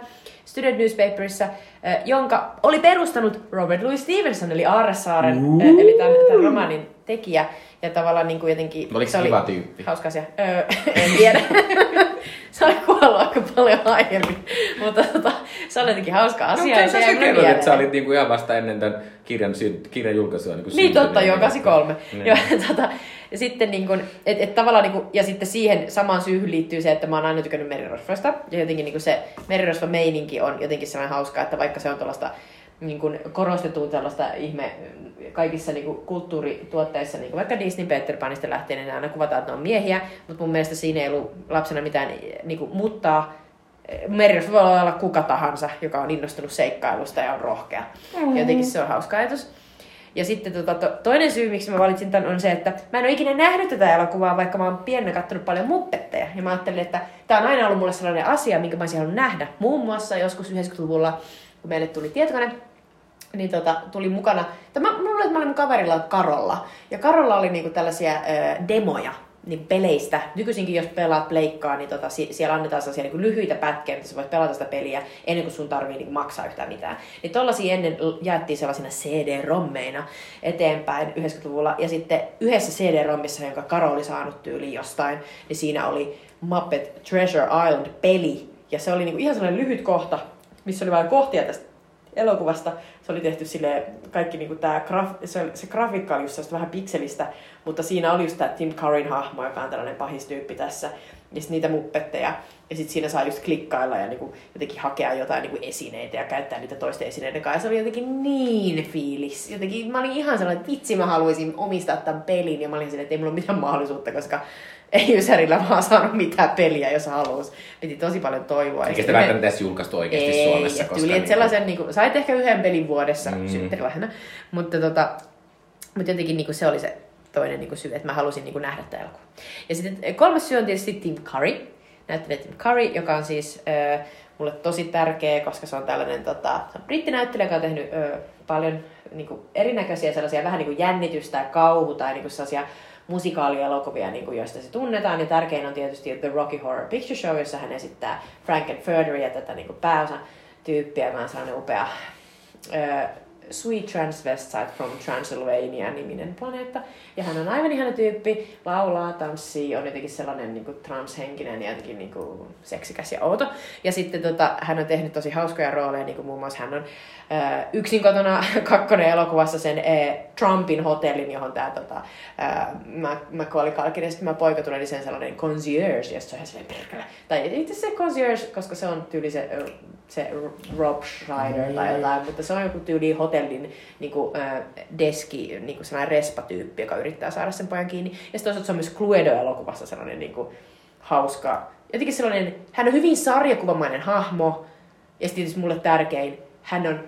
student newspaperissa, äh, jonka oli perustanut Robert Louis Stevenson, eli Aarresaaren, äh, eli tämän, tämän romaanin tekijä. Ja tavallaan niin kuin jotenkin... Oliko se oli kiva tyyppi? Hauska asia. Öö, en tiedä. se oli kuollut aika paljon aiemmin. Mutta tota, se oli jotenkin hauska asia. no, ja sä, se sä että sä olit niinku ihan vasta ennen tämän kirjan, kirjan julkaisua. Niin, Niin totta, joo, 83. Niin. Ja, tota, ja sitten niin kun, et, et tavallaan niin kun, ja sitten siihen samaan syyhyn liittyy se, että mä oon aina tykännyt merirosvoista. Ja jotenkin niin se merirosvo meininki on jotenkin sellainen hauskaa, että vaikka se on tuollaista niin kun korostetun tällaista ihme kaikissa niin kun kulttuurituotteissa, niin kun vaikka Disney Peter Panista lähtien, niin aina kuvataan, että ne on miehiä, mutta mun mielestä siinä ei ollut lapsena mitään niin kun, muttaa. Merirosvo voi olla kuka tahansa, joka on innostunut seikkailusta ja on rohkea. Mm. Jotenkin se on hauska ajatus. Ja sitten tota, to, toinen syy, miksi mä valitsin tämän, on se, että mä en ole ikinä nähnyt tätä elokuvaa, vaikka mä oon pienenä kattonut paljon muppetteja. Ja mä ajattelin, että tämä on aina ollut mulle sellainen asia, minkä mä olisin halunnut nähdä. Muun muassa joskus 90-luvulla, kun meille tuli tietokone, niin tota, tuli mukana, tai mä, luulen, että mä olin mun kaverilla Karolla. Ja Karolla oli niinku tällaisia ö, demoja niin peleistä. Nykyisinkin, jos pelaat pleikkaa, niin tota, si- siellä annetaan sellaisia niin lyhyitä pätkiä, että sä voit pelata sitä peliä ennen kuin sun tarvii niin maksaa yhtään mitään. Niin tollasia ennen jaettiin sellaisina CD-rommeina eteenpäin 90-luvulla. Ja sitten yhdessä CD-rommissa, jonka Karo oli saanut tyyli jostain, niin siinä oli Muppet Treasure Island-peli. Ja se oli niin kuin ihan sellainen lyhyt kohta, missä oli vain kohtia tästä elokuvasta. Se oli tehty sille kaikki niinku tää graf, se, se grafiikka oli just vähän pikselistä, mutta siinä oli just tää Tim Curryn hahmo, joka on tällainen pahistyyppi tässä. Ja sit niitä muppetteja. Ja sitten siinä saa just klikkailla ja niinku jotenkin hakea jotain niinku esineitä ja käyttää niitä toisten esineiden kanssa. Ja se oli jotenkin niin fiilis. Jotenkin mä olin ihan sellainen, että vitsi mä haluaisin omistaa tämän pelin. Ja mä olin silleen, että ei mulla ole mitään mahdollisuutta, koska ei Ysärillä vaan saanut mitään peliä, jos halus. Piti tosi paljon toivoa. Eikä sitä välttämättä edes julkaistu oikeasti ei, Suomessa. et koska niinku- sellaisen, niin kuin, sait ehkä yhden pelin vuodessa Mm. synttärilahjana, mutta, tota, mutta jotenkin niin kuin, se oli se toinen niin kuin, syy, että mä halusin niin kuin, nähdä tämä elokuva. Ja sitten kolmas syy on tietysti Tim Curry, näyttelijä Tim Curry, joka on siis äh, mulle tosi tärkeä, koska se on tällainen tota, se on brittinäyttelijä, joka on tehnyt ö, paljon niin kuin, erinäköisiä sellaisia vähän niin kuin jännitystä ja kauhu tai niin kuin sellaisia musikaalielokuvia, niin kuin, joista se tunnetaan. Ja tärkein on tietysti The Rocky Horror Picture Show, jossa hän esittää Frankenfurteria, tätä niin kuin pääosa tyyppiä, on sellainen upea Sweet Transvestite from Transylvania niminen planeetta. Ja hän on aivan ihana tyyppi, laulaa, tanssii, on jotenkin sellainen niin kuin transhenkinen ja jotenkin niin kuin seksikäs ja outo. Ja sitten tota, hän on tehnyt tosi hauskoja rooleja, niin kuin muun muassa hän on äh, yksin kotona kakkonen elokuvassa sen äh, Trumpin hotellin, johon tämä tota, äh, Macaulay Culkin ja sitten poika tuli, niin sen sellainen concierge, ja se on ihan perkele. Tai itse se concierge, koska se on tyyli se se Rob Schneider tai niin. jotain, mutta se on joku tyyli hotellin niin kuin, äh, deski, niin kuin sellainen respatyyppi, joka yrittää saada sen pojan kiinni. Ja sitten toisaalta se on myös Cluedo-elokuvassa sellainen niin kuin, hauska, jotenkin sellainen, hän on hyvin sarjakuvamainen hahmo, ja sitten mulle tärkein, hän on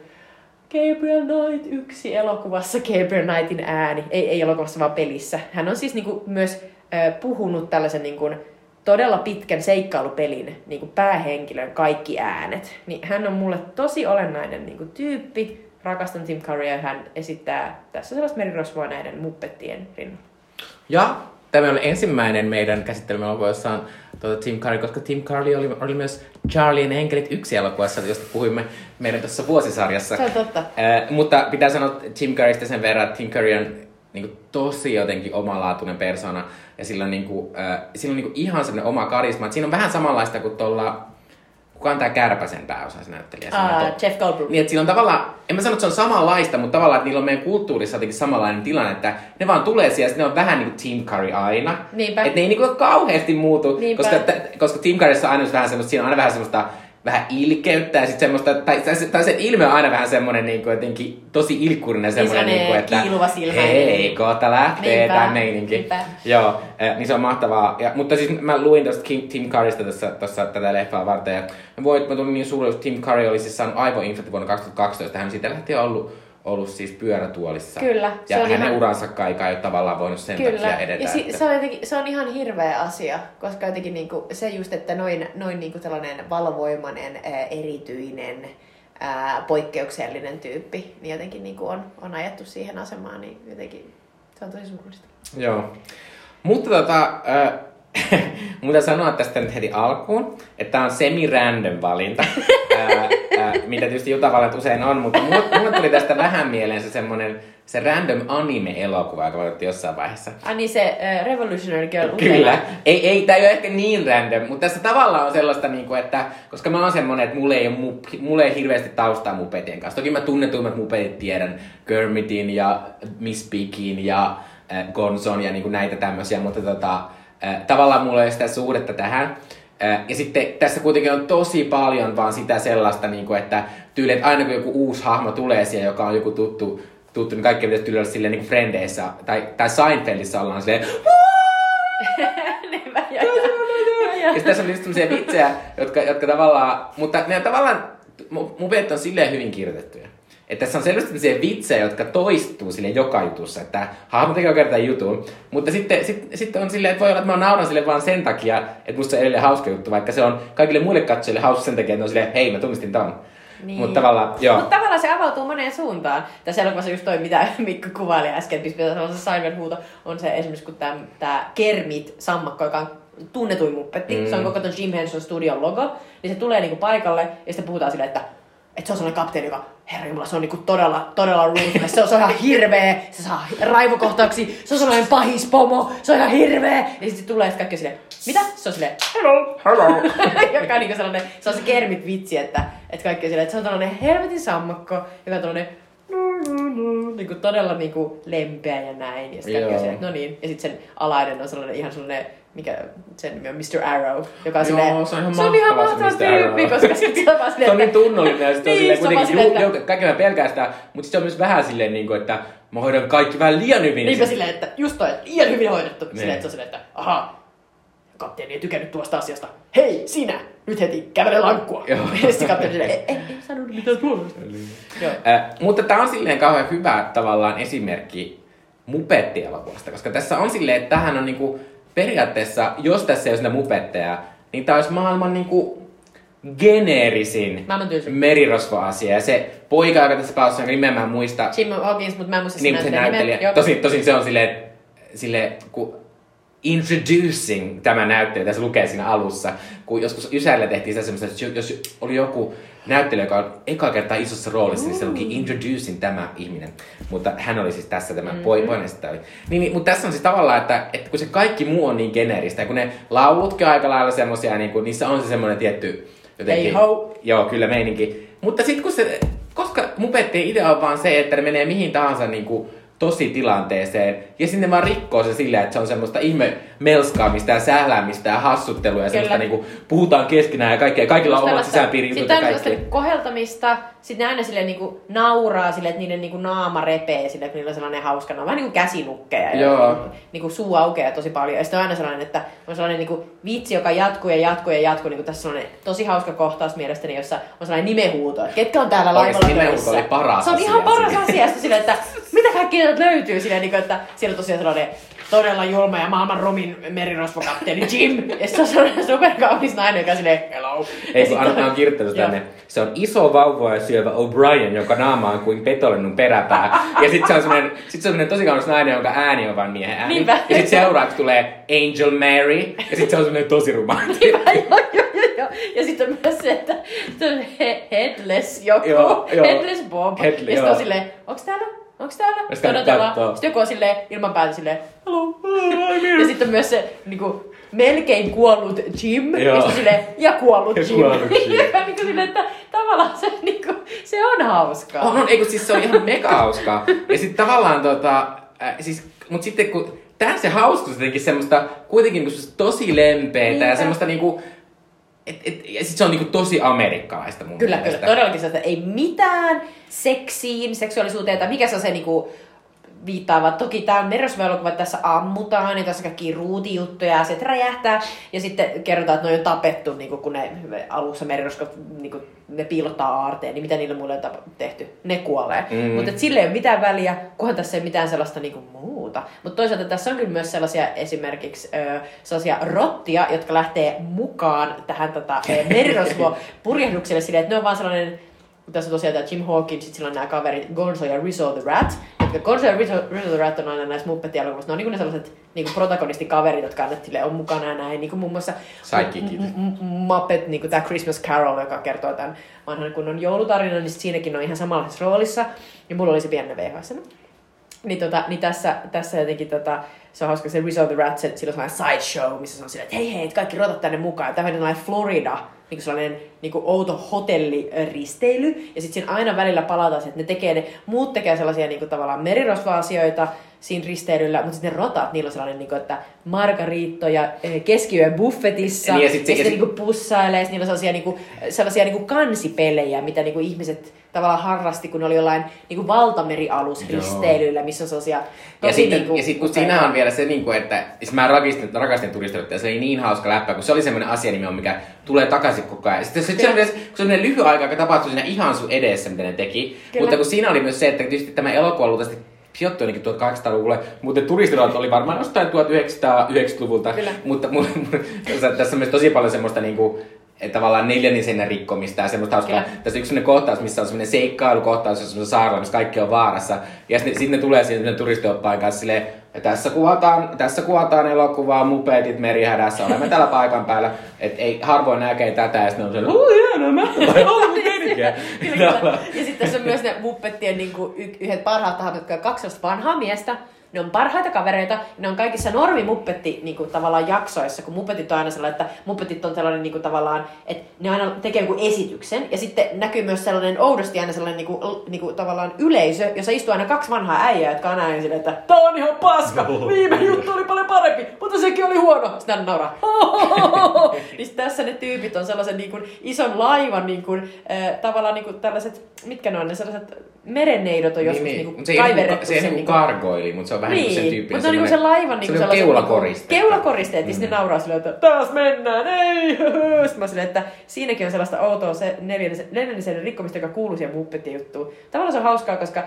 Gabriel Knight yksi elokuvassa, Gabriel Knightin ääni, ei, ei elokuvassa vaan pelissä. Hän on siis niin kuin, myös äh, puhunut tällaisen niin kuin, todella pitkän seikkailupelin niin kuin päähenkilön kaikki äänet. Niin hän on mulle tosi olennainen niin kuin tyyppi. Rakastan Tim Currya ja hän esittää tässä sellaista merirosvoa näiden muppettien rinnalla. Ja tämä on ensimmäinen meidän jossa on tuota Tim Curry, koska Tim Curry oli, oli myös Charlien enkelit yksi elokuvassa, josta puhuimme meidän tuossa vuosisarjassa. Se on totta. Äh, mutta pitää sanoa Tim Currystä sen verran, että Tim Curry on niin kuin, tosi jotenkin omalaatuinen persona. Ja sillä on, niin kuin, äh, sillä on niin kuin, ihan sellainen oma karisma. Et siinä on vähän samanlaista kuin tuolla kuka on tää Kärpäsen pääosassa näyttelijä? Uh, Jeff Goldblum. Niin, että sillä on tavallaan, en mä sano, että se on samanlaista, mutta tavallaan, että niillä on meidän kulttuurissa jotenkin samanlainen tilanne, että ne vaan tulee siellä, ne on vähän niin kuin Team Curry aina. Niinpä. Että ne ei niin kuin kauheasti muutu, Niinpä. koska, t- koska Team Curryssa on aina vähän semmoista, siinä on aina vähän semmoista vähän ilkeyttä ja sitten semmoista, tai, tai, tai se ilme on aina vähän semmoinen niin kuin, jotenkin tosi ilkkurinen semmoinen, niin, kuin, että kiiluva silmä. hei, kohta lähtee Niinpä. tämä meininki. Niinpä. Joo, eh, niin se on mahtavaa. Ja, mutta siis mä luin tuosta Tim Currysta tässä, tässä tätä leffaa varten ja mä, voin, mä tulin niin suurelle, että Tim Curry oli siis saanut aivoinfekti vuonna 2012. Hän siitä lähti ollut, ollut siis pyörätuolissa. Kyllä, se Ja on hänen ihan- uransa kai ei ole tavallaan voinut sen Kyllä, takia edetä. ja si- että- se, on jotenkin, se on ihan hirveä asia, koska jotenkin niinku, se just, että noin, noin niinku tällainen valvoimainen, ää, erityinen, ää, poikkeuksellinen tyyppi, niin jotenkin niinku on, on ajettu siihen asemaan, niin jotenkin se on tosi surullista. Joo. Mutta tota, äh, pitää sanoa tästä nyt heti alkuun, että tämä on semi-random valinta, äh, äh, mitä tietysti jutavalat usein on, mutta mulle, mulle tuli tästä vähän mieleen se semmonen, se random anime-elokuva, joka valittiin jossain vaiheessa. Ai niin se äh, Revolutionary Girl Kyllä. Ei, ei, tää ei ole ehkä niin random, mutta tässä tavallaan on sellaista, niin kuin, että koska mä oon semmonen, että mulle ei, ole mulle ei hirveästi taustaa mupetien kanssa. Toki mä tunnetuimmat mupetit tiedän, Kermitin ja Miss Pigin ja äh, Gonzon ja niin kuin näitä tämmöisiä, mutta tota, äh, tavallaan mulla ei ole sitä suhdetta tähän. Äh, ja sitten tässä kuitenkin on tosi paljon vaan sitä sellaista, niin kuin, että tyyli, että aina kun joku uusi hahmo tulee siellä, joka on joku tuttu, tuttu niin kaikki pitäisi tyyli olla silleen niin kuin Frendeissä tai, tai Seinfeldissä ollaan silleen, Niinpä, ja, sitten tässä on just sellaisia vitsejä, jotka, jotka tavallaan, mutta ne on tavallaan, mu- mun mielestä on silleen hyvin kirjoitettuja. Että tässä on selvästi sellaisia vitsejä, jotka toistuu sille joka jutussa, että hahmo tekee kertaa jutun, mutta sitten sit, sit on silleen, että voi olla, että mä nauran sille vaan sen takia, että musta se on edelleen hauska juttu, vaikka se on kaikille muille katsojille hauska sen takia, että ne on silleen, hei mä tunnistin ton. Niin. Mutta tavallaan, joo. Mutta tavallaan se avautuu moneen suuntaan. Tässä elokuvassa just toi, mitä Mikko kuvaili äsken, se Simon huuto, on se esimerkiksi, kun tämä Kermit sammakko, joka on tunnetuin muppetti, mm. se on koko ton Jim Henson Studion logo, niin se tulee niinku paikalle ja sitten puhutaan silleen, että että se on sellainen kapteeni, joka, herra Jumala, se on niinku todella, todella ruthless, se on, se on ihan hirveä, se saa raivokohtauksia, se on sellainen pahis pomo, se on ihan hirveä. Ja sitten tulee kaikki silleen, mitä? Se on silleen, hello, hello. joka on niinku sellainen, se on se kermit vitsi, että, että kaikki on silleen, että se on tällainen helvetin sammakko, joka on tällainen niinku todella niinku lempeä ja näin. Ja sitten kaikki on että no niin. Ja sitten sen alainen on sellainen ihan sellainen, mikä sen nimi on Mr. Arrow, joka on Joo, silleen, se on ihan se on ihan mahtava se mahtava Mr. tyyppi, Arrow. koska sitten se on vaan Se on niin silleen, tunnollinen ja sitten on Niin, silleen kuitenkin, silleen, juu, että- juu, kaikki mä pelkää sitä, mutta sitten se on myös vähän silleen, niin kuin, että mä hoidan kaikki vähän liian hyvin. Niinpä Se- silleen, että just toi, että liian hyvin hoidettu. Niin. Silleen, että se on silleen, että aha, kapteeni ei tykännyt tuosta asiasta. Hei, sinä, nyt heti kävele lankkua. Joo. Ja sitten kapteeni silleen, ei, ei, ei sanonut mitään tuollaista. Joo. Äh, mutta tämä on silleen kauhean hyvä tavallaan esimerkki mupettielokuvasta, koska tässä on silleen, että tähän on niinku, periaatteessa, jos tässä ei ole sitä mupetteja, niin tämä olisi maailman niinku, geneerisin merirosvo-asia. Ja se poika, joka tässä palaussa, jonka nimeä mä en muista, Jim Hawkins, mutta mä en muista niin, sen se näyttelijä. Tosin, tosin se on sille, sille kun introducing tämä näyttelijä, tässä lukee siinä alussa, kun joskus Ysärillä tehtiin sitä semmoista, että jos oli joku näyttelijä, joka on eka kertaa isossa roolissa, niin se luki introducing tämä ihminen. Mutta hän oli siis tässä tämä mm-hmm. poi, poinesta. Niin, niin, mutta tässä on siis tavallaan, että, että kun se kaikki muu on niin geneeristä, ja kun ne laulutkin on aika lailla semmoisia, niin kun, niissä on se semmoinen tietty jotenkin... Hey ho. Joo, kyllä meininki. Mutta sitten kun se, koska mupettien idea on vaan se, että ne menee mihin tahansa niin kuin, tosi tilanteeseen, ja sinne vaan rikkoo se silleen, että se on semmoista ihme melskaamista ja sähläämistä ja hassuttelua ja semmoista Kyllä. niinku, puhutaan keskenään ja kaikkea, kaikilla on omat sisäpiirijutut Sitten ja kaikki. niinku koheltamista, sitten ne aina silleen niinku nauraa silleen, että niiden niinku naama repee silleen, että niillä on sellainen hauska naama. Vähän niinku käsinukkeja ja Joo. niinku suu aukeaa tosi paljon. Ja sitten on aina sellainen, että on sellainen niinku vitsi, joka jatkuu ja jatkuu ja jatkuu. Niinku tässä on sellainen tosi hauska kohtaus mielestäni, jossa on sellainen nimenhuuto, että ketkä on täällä laivalla töissä. oli paras Se on asia ihan paras asia. Silleen, että mitä täältä löytyy silleen, niinku, että siellä tosiaan sellainen todella julma ja maailman rumin merirosvokapteeni Jim. Ja sitten on sellainen superkaunis nainen, joka silleen, hello. Ei kun sit Anna on kirjoittanut tänne. Se on iso vauvoa ja syövä O'Brien, jonka naama on kuin petolennun peräpää. Ja sit se on semmonen, sit se on semmonen tosi kaunis nainen, jonka ääni on vaan miehen ääni. Niinpä. Ja sit seuraavaksi tulee Angel Mary. Ja sit se on semmonen tosi romanttinen. joo, joo, joo, joo. Ja sitten on myös se, että se on he- headless joku. Joo, joo. Headless Bob. Headle- ja sitten on silleen, onks täällä? Onks täällä? Ja sitten Odotellaan. Sitten joku on silleen ilman päätä silleen, hello, ja sitten myös se niinku, melkein kuollut Jim. Joo. Ja silleen, ja kuollut Ja Jim. kuollut Jim. Ja niinku silleen, että tavallaan se, niinku, se on hauskaa. On, on, ei kun siis se on ihan mega hauskaa. Ja sitten tavallaan tota, äh, siis, mut sitten kun, tää se hauskuus jotenkin semmoista, kuitenkin niinku semmoista tosi lempeetä ja semmoista niinku, et, et, ja sit se on niinku tosi amerikkalaista mun Kyllä, kyllä. mielestä. Todellakin se, että ei mitään seksiin, seksuaalisuuteen tai mikä se on se niinku viittaava. Toki tämä on merirosvoelokuva, että tässä ammutaan ja tässä kaikki ruutijuttuja ja se räjähtää. Ja sitten kerrotaan, että ne on jo tapettu, niin kun ne alussa merirosvot niin ne piilottaa aarteen, niin mitä niille muille on tehty? Ne kuolee. Mm. Mutta sille ei ole mitään väliä, kunhan tässä ei mitään sellaista niin muuta. Mutta toisaalta tässä on kyllä myös sellaisia esimerkiksi ö, sellaisia rottia, jotka lähtee mukaan tähän tota, merirosvo-purjehdukselle silleen, että ne on vaan sellainen tässä on tosiaan tämä Jim Hawkins, sitten sillä on nämä kaverit Gonzo ja Rizzo the Rat. The Rat on aina näissä Muppet-elokuvissa. Ne on niinku ne sellaiset niinku protagonistikaverit, jotka aina silleen on mukana ja näin. Niinku muun muassa Muppet, niinku tämä Christmas Carol, joka kertoo tämän vanhan kunnon joulutarinan, niin siinäkin on ihan samanlaisessa roolissa. Ja mulla oli se pienenä VHS. Niin, tota, niin tässä, tässä jotenkin tota, se on hauska se Rizzo the Rat, se, sillä on sellainen sideshow, missä se on silleen, että hei hei, kaikki rotat tänne mukaan. Tämä on sellainen Florida, niin sellainen niin kuin outo hotelliristeily. Ja sitten siinä aina välillä palataan että ne tekee ne, muut tekee sellaisia niin kuin tavallaan merirosva-asioita siinä risteilyllä, mutta sitten ne rotat, niillä on sellainen, niin kuin, että margariittoja eh, keskiyön buffetissa. Niin, ja ja sit sitten ja niin kuin pussailee, sit niillä on sellaisia, niin kuin, sellaisia niin kuin kansipelejä, mitä niin kuin ihmiset tavallaan harrasti, kun ne oli jollain niin kuin valtamerialusristeilyillä, missä on sellaisia Ja sitten, niinku ja sit kun siinä on vielä se, niin kuin, että siis mä rakastin, rakastin turistiluetta ja se oli niin hauska läppä, kun se oli semmoinen asia nimenomaan, mikä tulee takaisin koko ajan. Sitten se, se, se, kun se oli lyhyt aika, joka tapahtui siinä ihan sun edessä, mitä ne teki. Kyllä. Mutta kun siinä oli myös se, että tietysti tämä elokuva tästä sijoittui ainakin 1800-luvulle, mutta turistiluot oli varmaan jostain 1990-luvulta. Kyllä. Mutta mun, mun, tässä on myös tosi paljon semmoista niinku, että tavallaan neljännisen rikkomista ja semmoista hauskaa. Kyllä. Tässä on yksi semmoinen kohtaus, missä on semmoinen seikkailukohtaus, jossa on saarella, missä kaikki on vaarassa. Ja sitten sit ne tulee siihen turistioppaan kanssa silleen, ja tässä kuvataan, tässä kuvataan elokuvaa, mupetit merihädässä, olemme täällä paikan päällä. Et ei harvoin näkee tätä, ja sitten on silleen, uu hienoa, mä meininkiä. Kyllä, kyllä. Ja sitten tässä on myös ne Muppettien niin kuin, yhdet parhaat tahot, jotka on kaksi sellaista vanhaa miestä. Ne on parhaita kavereita. ja Ne on kaikissa normi muppetti niin kuin, tavallaan jaksoissa, kun muppetit on aina sellainen, että muppetit on sellainen niin kuin, tavallaan, että ne aina tekee joku esityksen. Ja sitten näkyy myös sellainen oudosti aina sellainen niin kuin, niin kuin, tavallaan yleisö, jossa istuu aina kaksi vanhaa äijää, jotka on aina silleen, että tää on ihan paska, viime juttu oli paljon parempi, mutta sekin oli huono. Sitten nauraa. niin tässä ne tyypit on sellaisen niin kuin, ison laivan niin kuin, äh, tavallaan niin kuin, tällaiset, mitkä ne on ne sellaiset merenneidot on joskus niin, niin, se niin ei, kaiverrettu. niinku, se ei sen niinku niinku- kargoili, mutta se on vähän niin, niinku sen tyyppinen. mutta se on niinku se laivan niinku se on sellaiset keulakoristeet. Niinku, keulakoristeet, mm. niin ne nauraa silleen, että taas mennään, ei! Sitten mä silleen, että siinäkin on sellaista outoa se neljännisen, neljännisen rikkomista, joka kuuluu siihen muppettien juttuun. Tavallaan se on hauskaa, koska,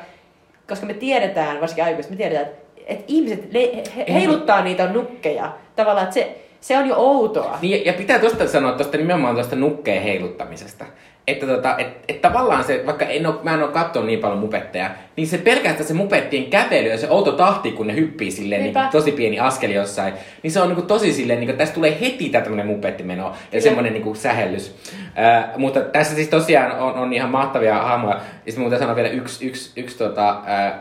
koska me tiedetään, varsinkin aikuiset, me tiedetään, että, että ihmiset le, he, heiluttaa niitä nukkeja. Tavallaan, että se, Se on jo outoa. Niin, ja pitää tuosta sanoa tuosta nimenomaan tuosta nukkeen heiluttamisesta. Että, tota, et, et tavallaan se, vaikka en ole, mä en ole katsonut niin paljon mupetteja, niin se pelkästään se mupettien kävely ja se outo tahti, kun ne hyppii silleen niin, tosi pieni askeli jossain, niin se on niin tosi silleen, niin kuin, tästä tulee heti tää tämmönen mupettimeno ja Kyllä. semmoinen niin sähellys. Äh, mutta tässä siis tosiaan on, on ihan mahtavia hahmoja. Ja sitten muuten sanoa vielä yksi, yksi, yksi tota, äh,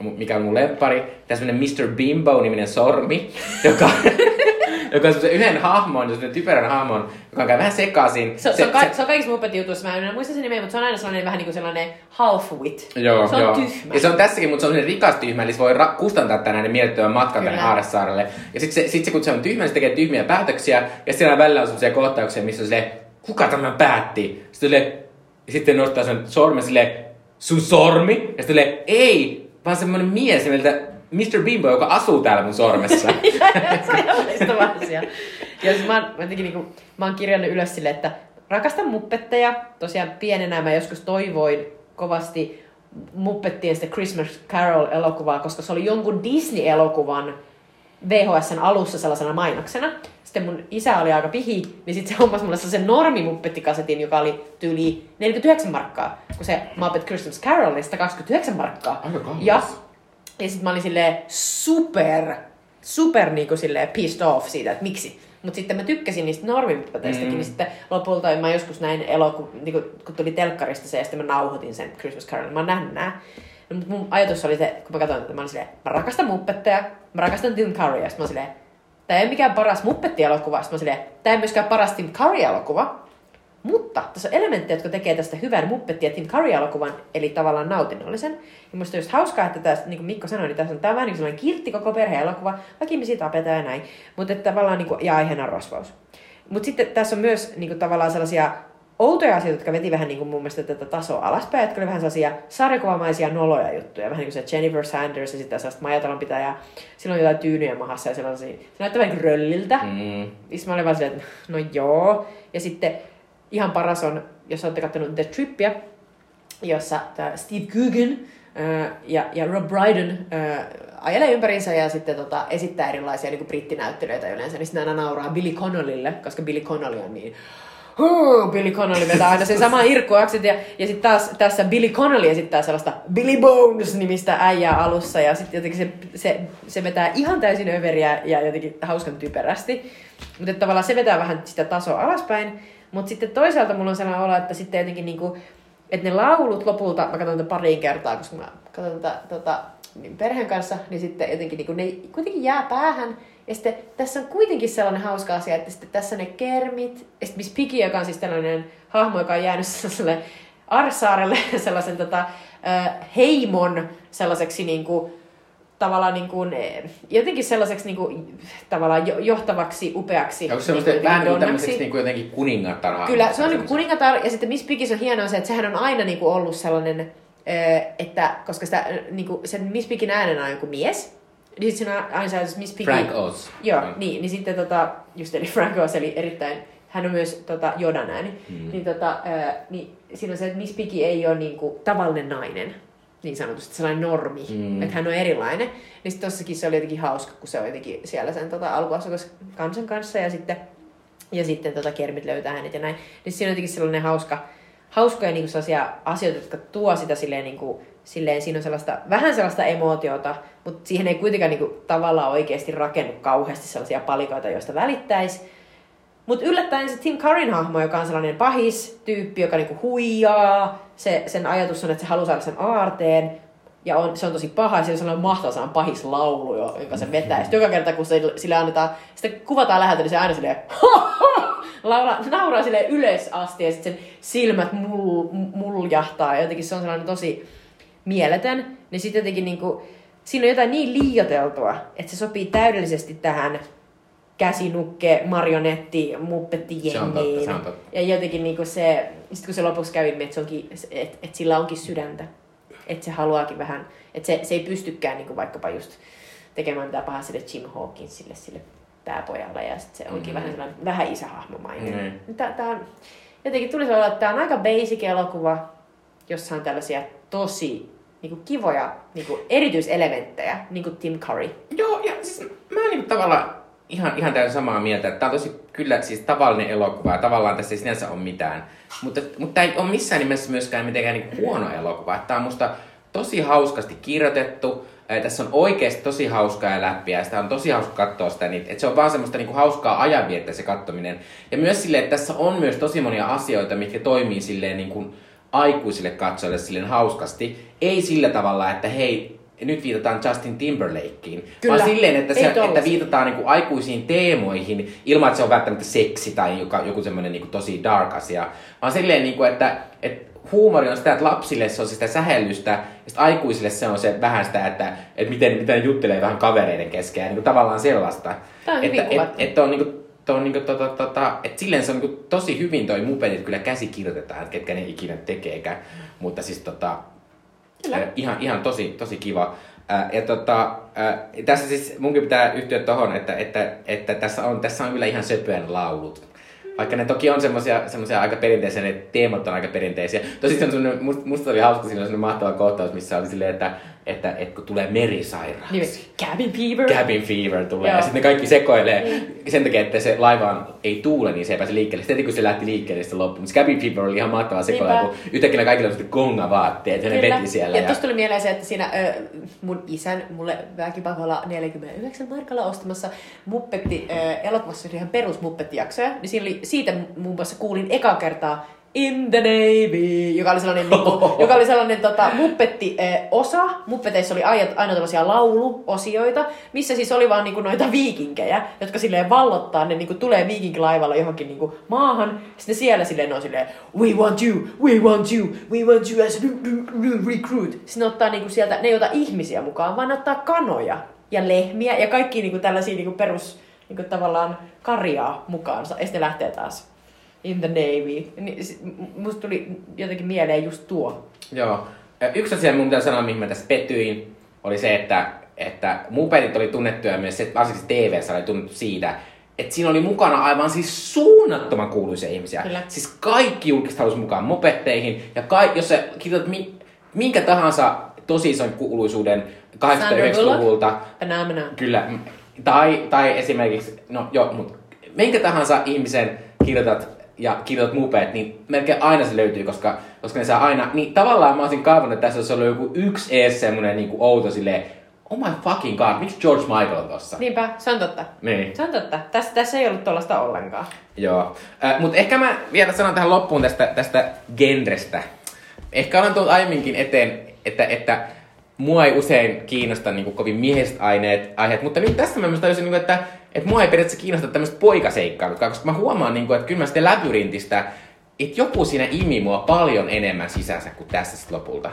mikä on mun lemppari, tässä semmonen Mr. Bimbo-niminen sormi, joka, joka on semmoisen yhden hahmon, semmoisen typerän hahmon, joka käy vähän sekaisin. Se, se, se, on, ka- se on kaikissa Muppet-jutuissa, mä en muista sen nimeä, mutta se on aina sellainen vähän niin kuin sellainen half-wit. Joo, se on joo. tyhmä. Ja se on tässäkin, mutta se on sellainen rikas tyhmä, eli se voi ra- kustantaa tänään ne mielettömän matkan tänne. Haaressaarelle. Ja sitten se, sit se, kun se on tyhmä, se tekee tyhmiä päätöksiä, ja siellä välillä on sellaisia kohtauksia, missä on silleen, kuka tämän päätti? Sitten, silleen, ja sitten nostaa sen sormen silleen, sun sormi? Ja sitten ei, vaan semmoinen mies nimeltä Mr. Bimbo, joka asuu täällä mun sormessa. se on asia. Ja siis mä, oon, mä, jotenkin niinku, mä oon kirjannut ylös sille, että rakastan muppetteja. Tosiaan pienenä mä joskus toivoin kovasti Muppettien sitä Christmas Carol-elokuvaa, koska se oli jonkun Disney-elokuvan VHSn alussa sellaisena mainoksena. Sitten mun isä oli aika pihi, niin sitten se hommasi mulle sen normimuppetikasetin, joka oli tyyli 49 markkaa, kun se Muppet Christmas Carol oli 129 markkaa. Aika kallis. Ja, ja sitten mä olin silleen super, super niinku silleen pissed off siitä, että miksi. Mutta sitten mä tykkäsin niistä normipateistakin, mm. niin sitten lopulta mä joskus näin eloku, niinku, kun tuli telkkarista se, ja sitten mä nauhoitin sen Christmas Carol. Mä oon nähnyt nää. No, mutta mun ajatus oli se, kun mä katsoin, että mä olin silleen, mä rakastan muppetteja, mä rakastan Tim sitten mä olin silleen, tää ei ole mikään paras muppetti-elokuva, sitten mä olin silleen, tää ei myöskään paras Tim Curry-elokuva, mutta tässä on elementtejä, jotka tekee tästä hyvän Muppetti ja Tim Curry-elokuvan, eli tavallaan nautinnollisen. Ja musta on just hauskaa, että tässä, niin kuin Mikko sanoi, niin tässä on tämä vähän niin sellainen kiltti koko perhe-elokuva, vaikka ihmisiä tapetaan ja näin. Mutta että tavallaan niin kuin, ja aiheena on rosvaus. Mutta sitten tässä on myös niin kuin, tavallaan sellaisia outoja asioita, jotka veti vähän niin kuin mun mielestä tätä tasoa alaspäin, jotka oli vähän sellaisia sarjakuvamaisia noloja juttuja, vähän niin kuin se Jennifer Sanders ja sitten sellaista majatalonpitäjää, sillä on jotain tyynyjä mahassa ja sellaisia, se näyttää vähän niin kuin rölliltä. Mm. Siis mä olin vaan silleen, että no joo. Ja sitten ihan paras on, jos olette katsonut The Trippiä, jossa Steve Coogan ää, ja, ja Rob Brydon ää, ajelee ympärinsä ja sitten tota, esittää erilaisia niin kuin yleensä, niin sitten aina nauraa Billy Connollylle, koska Billy Connolly on niin Huu, Billy Connolly vetää aina sen saman irkkuakset ja, ja sitten taas tässä Billy Connolly esittää sellaista Billy Bones-nimistä äijää alussa ja sitten jotenkin se, se, se vetää ihan täysin överiä ja jotenkin hauskan typerästi. Mutta tavallaan se vetää vähän sitä tasoa alaspäin. Mutta sitten toisaalta mulla on sellainen olo, että sitten jotenkin niinku, että ne laulut lopulta, mä katson tätä pariin kertaa, koska mä katson tätä tota, niin perheen kanssa, niin sitten jotenkin niinku, ne kuitenkin jää päähän. Ja sitten tässä on kuitenkin sellainen hauska asia, että sitten tässä ne kermit, ja sitten Miss Piggy, joka on siis tällainen hahmo, joka on jäänyt sellaiselle Arsaarelle sellaisen tota, heimon sellaiseksi niinku, tavallaan niin kuin, eh, jotenkin sellaiseksi niin kuin, tavallaan jo, johtavaksi, upeaksi. Onko se niin kuin vähän niin kuin tämmöiseksi niin kuin jotenkin kuningatar Kyllä, se on niin kuningatar, ja sitten Miss Piggies on hienoa se, että sehän on aina niin kuin ollut sellainen, eh, että koska sitä, niin kuin, sen Miss Piggin äänen on joku mies, niin sitten se on aina se Miss Piggy. Frank Oz. Joo, Mm. niin, niin sitten tota, just eli Frank Oz, eli erittäin, hän on myös tota, Jodan ääni, Mm. niin, tota, ää, niin siinä on se, että Miss Piggy ei ole niinku tavallinen nainen, niin sanotusti sellainen normi, Mm. että hän on erilainen. Niin sitten tossakin se oli jotenkin hauska, kun se on jotenkin siellä sen tota, alkuasukas kansan kanssa ja sitten, ja sitten tota, kermit löytää hänet ja näin. Niin siinä on jotenkin sellainen hauska, hauskoja niinku sellaisia asioita, jotka tuo sitä silleen, niinku, silleen siinä on sellaista, vähän sellaista emootiota, mutta siihen ei kuitenkaan niinku, tavallaan oikeasti rakennu kauheasti sellaisia palikoita, joista välittäisi. Mutta yllättäen se Tim Curryn hahmo, joka on sellainen pahis tyyppi, joka niinku huijaa, se, sen ajatus on, että se haluaa saada sen aarteen, ja on, se on tosi paha, ja sillä on sellainen mahtava sellainen pahis laulu, jo- jonka se vetää. Sitten joka kerta, kun se, sille annetaan, sitten kuvataan läheltä, niin se aina silleen, laula, nauraa sille ylös asti, ja sitten sen silmät mul, muljahtaa, ja jotenkin se on sellainen tosi mieletön. Niin sitten jotenkin niinku, siinä on jotain niin liioteltua, että se sopii täydellisesti tähän käsinukke, marionetti, muppetti totta. Ja jotenkin niinku se, sit kun se lopuksi kävi, että, se onkin, että, että sillä onkin sydäntä. Että se haluaakin vähän, että se, se ei pystykään niinku vaikkapa just tekemään mitään pahaa sille Jim Hawkinsille, sille pääpojalle. Ja sit se onkin Mhm. mm-hmm. vähän sellainen vähän isähahmomainen. Mm. Tää, tää on, jotenkin tuli olla, että tämä on aika basic elokuva, jossa on tällaisia tosi niinku, kivoja niinku, erityiselementtejä, niin kuin Tim Curry. Joo, ja siis mä niin tavallaan, ihan, ihan täysin samaa mieltä. Tämä on tosi kyllä siis tavallinen elokuva ja tavallaan tässä ei sinänsä ole mitään. Mutta, mutta tämä ei ole missään nimessä myöskään mitenkään niin huono elokuva. Tämä on musta tosi hauskasti kirjoitettu. Tässä on oikeasti tosi hauskaa läppiä ja sitä on tosi hauska katsoa sitä. Niin, että se on vaan semmoista niin kuin hauskaa ajanviettä se kattominen. Ja myös silleen, että tässä on myös tosi monia asioita, mitkä toimii silleen niin kuin aikuisille katsojille silleen hauskasti. Ei sillä tavalla, että hei, nyt viitataan Justin Timberlakeen, Kyllä. vaan silleen, että, se, että viitataan niin kuin aikuisiin teemoihin ilman, että se on välttämättä seksi tai joku, joku semmoinen niin tosi dark asia, vaan silleen, niin kuin, että, että huumori on sitä, että lapsille se on sitä sähellystä, ja sitten aikuisille se on se vähän sitä, että, että miten, miten juttelee vähän kavereiden kesken, ja niin kuin tavallaan sellaista. Tämä on että, hyvin että, että on niin kuin, on niinku tota, tota, et silleen se on niinku tosi hyvin toi mupetit kyllä käsikirjoitetaan, että ketkä ne ikinä tekeekään. Mutta siis tota, Kyllä. ihan, ihan tosi, tosi kiva. Ja tota, tässä siis munkin pitää yhtyä tohon, että, että, että tässä, on, tässä on kyllä ihan söpöön laulut. Vaikka ne toki on semmosia, semmosia aika perinteisiä, ne teemat on aika perinteisiä. Tosi se on musta, musta oli hauska, siinä on mahtava kohtaus, missä oli silleen, että että, että kun tulee merisairaus. Niin, cabin fever. Cabin fever tulee. Joo. Ja sitten ne kaikki sekoilee niin. sen takia, että se laiva ei tuule, niin se ei pääse liikkeelle. Sitten kun se lähti liikkeelle, se loppui. Mutta cabin fever oli ihan mahtavaa sekoilla, kun yhtäkkiä kaikilla oli gonga vaatteet ja ne veti siellä. Ja, ja... tuosta tuli mieleen se, että siinä äh, mun isän mulle väkipakolla 49 markalla ostamassa muppetti, äh, elokuvassa ihan perus muppetti-jaksoja, niin siinä oli, siitä muun muassa kuulin eka kertaa In the Navy, joka oli sellainen, niin kuin, joka oli sellainen tota, muppetti-osa. Muppeteissa oli aina, aina tällaisia lauluosioita, missä siis oli vaan niin kuin, noita viikinkejä, jotka silleen vallottaa, ne niin kuin, tulee viikinkilaivalla johonkin niin kuin, maahan. Sitten siellä silleen on silleen, we want you, we want you, we want you as recruit. Sitten ne ottaa niin kuin, sieltä, ne ei ota ihmisiä mukaan, vaan ne ottaa kanoja ja lehmiä ja kaikki niin kuin, tällaisia niin kuin, perus niin kuin, tavallaan karjaa mukaansa. Ja sitten lähtee taas in the Navy. Niin, musta tuli jotenkin mieleen just tuo. Joo. Yksi asia, mun pitää sanoa, mihin mä tässä pettyin, oli se, että, että mupetit oli tunnettuja myös, se, varsinkin tv oli tunnettu siitä, että siinä oli mukana aivan siis suunnattoman kuuluisia ihmisiä. Kyllä. Siis kaikki julkiset halusi mukaan mopetteihin. Ja kai, jos sä kirjoitat mi, minkä tahansa tosi ison kuuluisuuden 80-90-luvulta. Kyllä. Tai, tai esimerkiksi, no joo, mutta minkä tahansa ihmisen kirjoitat ja kirjoitat mupeet, niin melkein aina se löytyy, koska, koska ne saa aina, niin tavallaan mä olisin kaivannut, että tässä olisi ollut joku yksi ees semmonen niin kuin outo silleen, oh my fucking god, miksi George Michael on tossa? Niinpä, se on totta. Niin. Se on totta. Tässä, tässä ei ollut tuollaista ollenkaan. Joo. Äh, Mutta ehkä mä vielä sanon tähän loppuun tästä, tästä genrestä. Ehkä olen tullut aiemminkin eteen, että, että mua ei usein kiinnosta niin kuin, kovin miehiset aineet, aiheet, mutta nyt tässä mä myös tajusin, niin kuin, että että mua ei periaatteessa kiinnosta tämmöistä poikaseikkailut, koska mä huomaan, niin kuin, että kyllä mä sitten labyrintistä, että joku siinä imi mua paljon enemmän sisänsä kuin tässä sitten lopulta.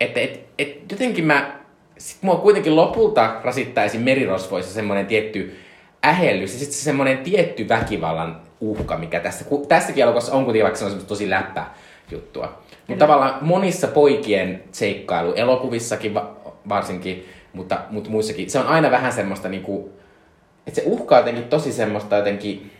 Että et, et, jotenkin mä, sit mua kuitenkin lopulta rasittaisi merirosvoissa semmoinen tietty ähellys ja sitten se semmoinen tietty väkivallan uhka, mikä tässä, tässäkin elokuvassa on kuitenkin vaikka se on tosi läppä juttua. Mutta tavallaan monissa poikien seikkailu, elokuvissakin va- varsinkin, mutta, mutta muissakin, se on aina vähän semmoista niinku, että se uhkaa jotenkin tosi semmoista jotenkin...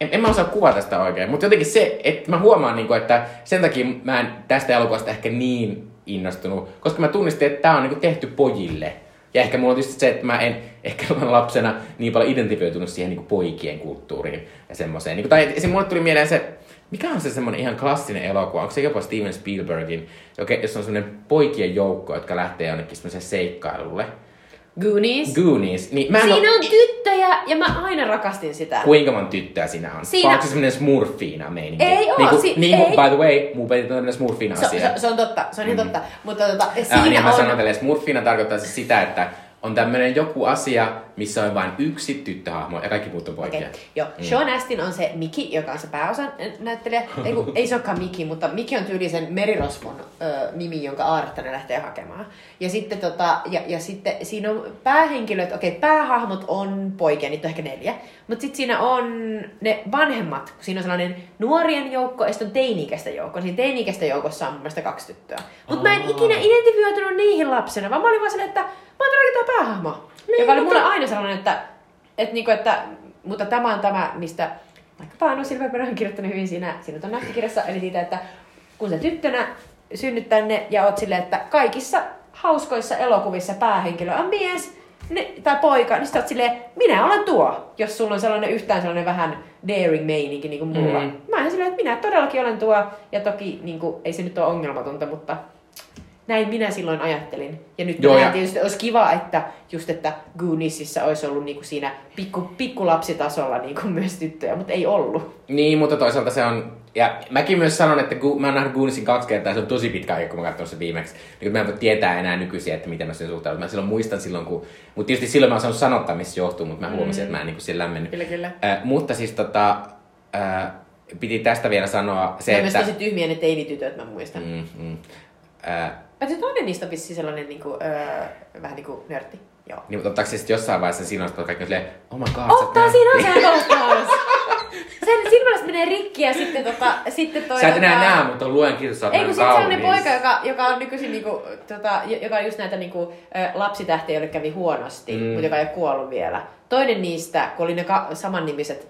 En, en mä osaa kuvata sitä oikein, mutta jotenkin se, että mä huomaan, niin kuin, että sen takia mä en tästä elokuvasta ehkä niin innostunut, koska mä tunnistin, että tää on niin kuin tehty pojille. Ja ehkä mulla on tietysti se, että mä en ehkä lapsena niin paljon identifioitunut siihen niin kuin poikien kulttuuriin ja semmoiseen. Niin kuin, tai esim. mulle tuli mieleen se, mikä on se semmoinen ihan klassinen elokuva? Onko se jopa Steven Spielbergin, jossa on semmoinen poikien joukko, jotka lähtee jonnekin semmoiseen seikkailulle. Goonies. Goonies. Niin, mä Siinä on tyttöjä ja mä aina rakastin sitä. Kuinka monta tyttöä siinä on? Siinä... Onko se semmoinen smurfiina meininki? Ei oo. Niin si- niin ei. by the way, mun peti tämmöinen smurfiina asia. Se, se, se, on totta, se on ihan totta. Mutta tota, siinä Ää, niin on... mä sanon tälle, smurfiina tarkoittaa siis sitä, että on tämmöinen joku asia, missä on vain yksi tyttöhahmo ja kaikki muut on poikia. Okay. Joo, mm. Sean Astin on se Miki, joka on se pääosan näyttelijä. ei, kun, ei se olekaan Miki, mutta Miki on tyyli sen merirosvon ö, nimi, jonka Aaretta ne lähtee hakemaan. Ja sitten, tota, ja, ja sitten siinä on päähenkilöt, okei, okay, päähahmot on poikia, niitä on ehkä neljä. Mutta sitten siinä on ne vanhemmat, siinä on sellainen nuorien joukko ja sitten on teini-ikäisten joukko. Siinä teini-ikäisten joukossa on mun mielestä kaksi tyttöä. Mutta mä en ikinä identifioitunut niihin lapsena, vaan mä olin vaan silleen, että mä oon tuo päähahmo. Niin, joka oli mulle aina sellainen, että, että, niinku, että mutta tämä on tämä, mistä vaikka Paano Silverberg on kirjoittanut hyvin siinä, siinä on nähtikirjassa, eli siitä, että kun sä tyttönä synnyt tänne ja oot silleen, että kaikissa hauskoissa elokuvissa päähenkilö on mies, ne, tai poika, niin sä oot silleen, minä olen tuo, jos sulla on sellainen yhtään sellainen vähän daring meininki niin kuin mulla. Mm. Mä olen silleen, että minä todellakin olen tuo, ja toki niin kuin, ei se nyt ole ongelmatonta, mutta näin minä silloin ajattelin. Ja nyt Joo, ja- tietysti olisi kiva, että just että Gooniesissa olisi ollut niinku siinä pikku, pikkulapsitasolla niinku myös tyttöjä, mutta ei ollut. Niin, mutta toisaalta se on... Ja mäkin myös sanon, että Gu- mä oon nähnyt Goonisin kaksi kertaa, se on tosi pitkä aika, kun mä katson sen viimeksi. Niin mä en voi tietää enää nykyisin, että miten mä sen suhtaudun. Mä silloin muistan silloin, kun... Mutta tietysti silloin mä oon saanut sanottaa, missä johtuu, mutta mä huomasin, että mä en niin siellä lämmennyt. Kyllä, kyllä. Äh, mutta siis tota... Äh, piti tästä vielä sanoa se, on että... myös tosi tyhmiä ne teinitytöt, mä muistan. Mm. Mm, mm. Äh, Paitsi toinen niistä on vissiin sellainen niinku, öö, vähän niinku nörtti. Joo. niin, mutta ottaako se sitten jossain vaiheessa on kaikki silleen, oh my god, Ottaa siinä on se kohtaus! Sen silmästä menee rikki ja sitten, tota, sitten toi... Sä et enää tota- näe, mutta on luen sä oot Ei kun sitten sellainen poika, joka, joka on nykyisin niinku, tota, joka on just näitä niinku, lapsitähtiä, joille kävi huonosti, mm. mutta joka ei ole kuollut vielä. Toinen niistä, kun oli ne ka- samannimiset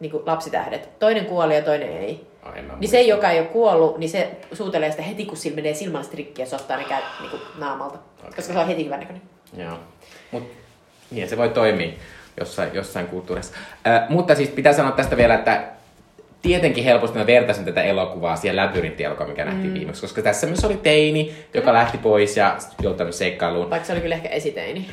niinku, lapsitähdet, toinen kuoli ja toinen ei. Ai, en mä Niin se, joka ei ole kuollut, niin se suutelee sitä heti, kun sillä menee silmästä rikki ja se ottaa ne käy niinku, naamalta. Okei. Koska se on heti hyvän näköinen. Joo. Mut niin se voi toimia jossain, jossain kulttuurissa. Äh, mutta siis pitää sanoa tästä vielä, että tietenkin helposti mä vertaisin tätä elokuvaa siihen labyrintti-elokuvaan, mikä nähtiin viimeksi, koska tässä myös oli teini, joka lähti pois ja joutui seikkailuun. Vaikka se oli kyllä ehkä esiteini.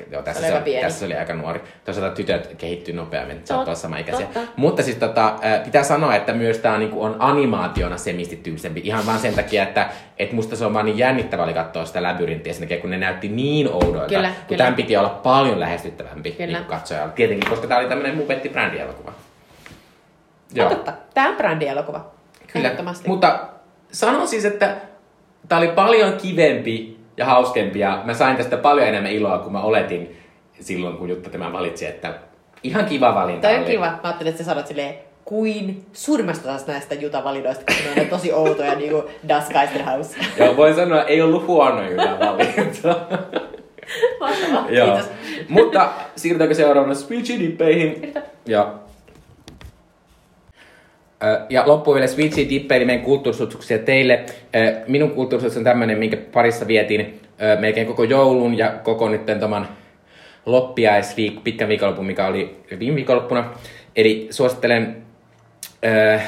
Ehkä, joo, tässä, Se oli se, tässä oli aika nuori. Toisaalta tytöt kehittyy nopeammin, saattaa olla Totta, sama ikäisiä. totta. Mutta siis tota, pitää sanoa, että myös tämä on, niinku, on animaationa semistityylisempi. Ihan vaan sen takia, että et musta se on vaan niin jännittävää oli katsoa sitä labyrinttiä sen takia, kun ne näytti niin oudoilta. Kyllä, kun kyllä. tämän piti olla paljon lähestyttävämpi Kyllä. niin katsojalle. Tietenkin, koska tämä oli tämmöinen mupetti brändielokuva. Joo. Totta, tämä on brändielokuva. Kyllä, mutta sanon siis, että tämä oli paljon kivempi ja hauskempi ja mä sain tästä paljon enemmän iloa kuin mä oletin silloin, kun Jutta tämän valitsi, että ihan kiva valinta Toi on oli. kiva. Mä ajattelin, että sä sanot silleen, kuin suurimmasta osasta näistä Juta-valinnoista, koska ne on tosi outoja, niin kuin Das Geisterhaus. Joo, voin sanoa, ei ollut huono Jutan valinta. Mahtavaa, Joo. kiitos. Mutta siirrytäänkö seuraavana Switchy Dippeihin? Ja loppuun vielä Switchy Dippeihin meidän kulttuurisuutuksia teille. Minun kulttuurisuus on tämmöinen, minkä parissa vietin melkein koko joulun ja koko nyt tämän loppiaisviik- pitkän viikonlopun, mikä oli viime viikonloppuna. Eli suosittelen äh,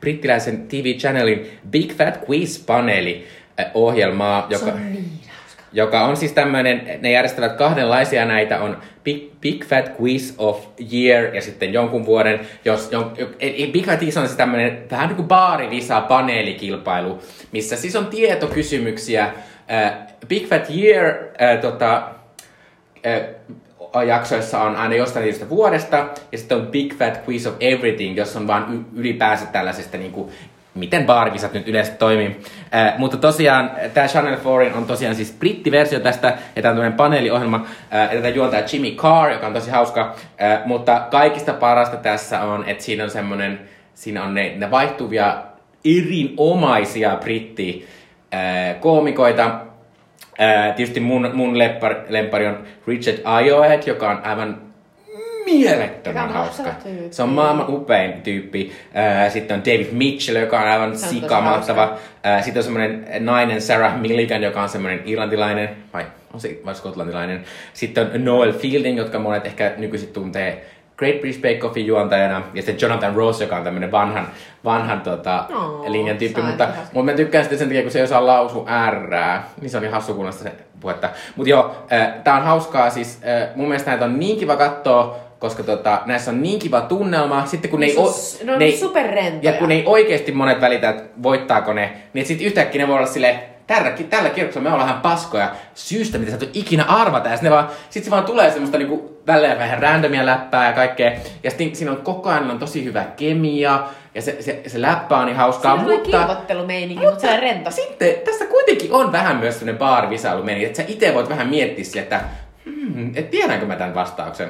brittiläisen TV-channelin Big Fat Quiz-paneeli ohjelmaa, joka, niin joka on siis tämmöinen, ne järjestävät kahdenlaisia näitä, on Big, Big Fat Quiz of Year ja sitten jonkun vuoden, jos, jon, Big Fat Quiz on siis tämmöinen vähän niin kuin baarivisa paneelikilpailu, missä siis on tietokysymyksiä. Äh, Big Fat Year äh, tota, äh, jaksoissa on aina jostain tietystä vuodesta, ja sitten on Big Fat Quiz of Everything, jossa on vaan ylipäänsä tällaisesta niinku, miten baarivisat nyt yleensä toimii. Äh, mutta tosiaan tämä Channel 4 on tosiaan siis brittiversio tästä, ja tämä on tämmöinen paneeliohjelma, äh, ja tätä juontaa Jimmy Carr, joka on tosi hauska, äh, mutta kaikista parasta tässä on, että siinä on semmoinen, siinä on ne, ne vaihtuvia erinomaisia britti äh, koomikoita, Ää, tietysti mun, mun lempari, lempari on Richard Ayoade, joka on aivan mielettömän hauska. Se on maailman upein tyyppi. Sitten on David Mitchell, joka on aivan sikamahtava. Sitten on semmoinen nainen Sarah Milligan, joka on semmoinen irlantilainen, vai on se vai skotlantilainen. Sitten on Noel Fielding, jotka monet ehkä nykyisin tuntee Great British Bake Offin juontajana. Ja sitten Jonathan Ross, joka on tämmöinen vanhan, vanhan tota, Oo, linjan tyyppi. Mutta, mutta mä tykkään sitten sen takia, kun se ei osaa lausua R, niin se on niin hassu kuulosta se puhetta. Mutta joo, äh, tää on hauskaa siis. Äh, mun mielestä näitä on niin kiva katsoa, koska tota, näissä on niin kiva tunnelma. Sitten kun ne ei, Se on o- ne on ne ei- superrentoja. Ja kun ne ei oikeasti monet välitä, että voittaako ne, niin sitten yhtäkkiä ne voi olla silleen, tällä, tällä kierroksella me ollaan vähän paskoja syystä, mitä sä et ikinä arvata. Ja sit, ne vaan, sit se vaan tulee semmoista niinku välillä vähän randomia läppää ja kaikkea. Ja sitten siinä on koko ajan on tosi hyvä kemia. Ja se, se, se läppä on niin hauskaa. Siinä on mutta, kilvottelumeininki, mutta sellainen rento. sitten tässä kuitenkin on vähän myös sellainen baarivisailu meni, että sä itse voit vähän miettiä sille, että hmm, et tiedänkö mä tämän vastauksen.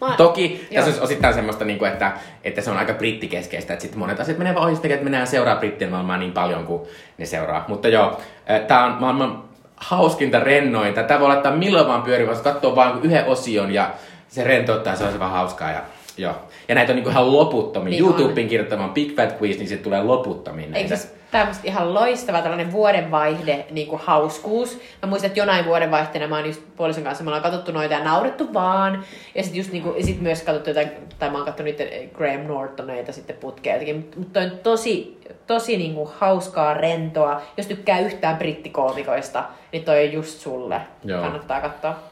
Mä- Toki Joo. tässä on osittain semmoista, niin kuin, että, että se on aika brittikeskeistä, että sitten monet asiat menee vaan ohi että mennään seuraa brittien maailmaa niin paljon kuin ne seuraa. Mutta joo, tämä on maailman hauskinta rennointa. Tämä voi laittaa milloin vaan pyörimään, jos katsoo vaan yhden osion ja se rentouttaa, se on se vaan hauskaa. Ja Joo. Ja näitä on niinku ihan loputtomiin. Niin YouTubeen on. kirjoittamaan Big Fat Quiz, niin se tulee loputtomiin Eikö näitä. siis tää on ihan loistava tällainen vuodenvaihde niin kuin hauskuus. Mä muistan, että jonain vuodenvaihteena mä oon just puolison kanssa, me ollaan katsottu noita ja naurettu vaan. Ja sit just niinku, ja sit myös katsottu jotain, tai mä oon katsonut niitä Graham Nortoneita sitten putkea jotenkin. Mutta mut toi on tosi, tosi niinku hauskaa, rentoa. Jos tykkää yhtään brittikoomikoista, niin toi on just sulle. Joo. Kannattaa katsoa.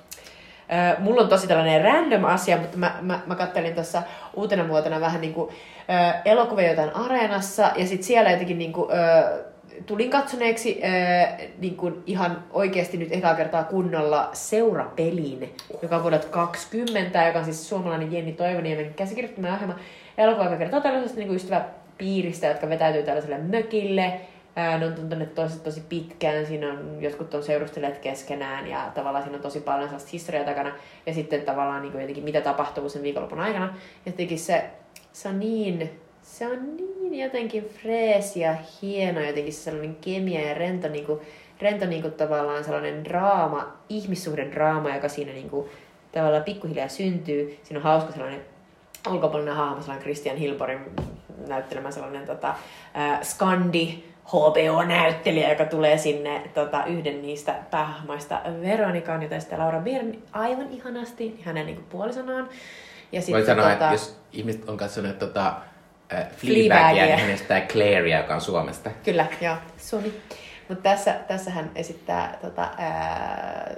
Ö, mulla on tosi tällainen random asia, mutta mä, mä, mä kattelin tuossa uutena vuotena vähän niinku, ö, elokuvia jotain areenassa, ja sitten siellä jotenkin niinku, ö, tulin katsoneeksi ö, niinku ihan oikeasti nyt ekaa kertaa kunnolla seurapelin, joka on vuodelta 20, joka on siis suomalainen Jenni Toivoniemen käsikirjoittama ohjelma. Elokuva, joka kertoo tällaisesta niinku ystäväpiiristä, jotka vetäytyy tällaiselle mökille, Ää, Ne on tunteneet tosi, tosi pitkään, siinä on, jotkut on seurustelleet keskenään ja tavallaan siinä on tosi paljon sellaista historiaa takana. Ja sitten tavallaan niin kuin jotenkin mitä tapahtuu sen viikonlopun aikana. Ja jotenkin se, se on niin, se on niin jotenkin freesi ja hieno jotenkin se sellainen kemia ja rento, niin kuin, rento niin kuin tavallaan sellainen draama, ihmissuhden draama, joka siinä niin kuin, tavallaan pikkuhiljaa syntyy. Siinä on hauska sellainen ulkopuolinen hahmo, sellainen Christian Hilborin näyttelemä sellainen tota, äh, Skandi HBO-näyttelijä, joka tulee sinne tota, yhden niistä päähahmoista Veronikaan, jota sitten Laura Byrne aivan ihanasti hänen niin puolisonaan. Ja Voi sanoa, että jos ihmiset on katsonut tota, äh, Fleabagia, niin hän estää Clairea, joka on Suomesta. Kyllä, joo, Suomi. Mutta tässä, tässä hän esittää tota, ää,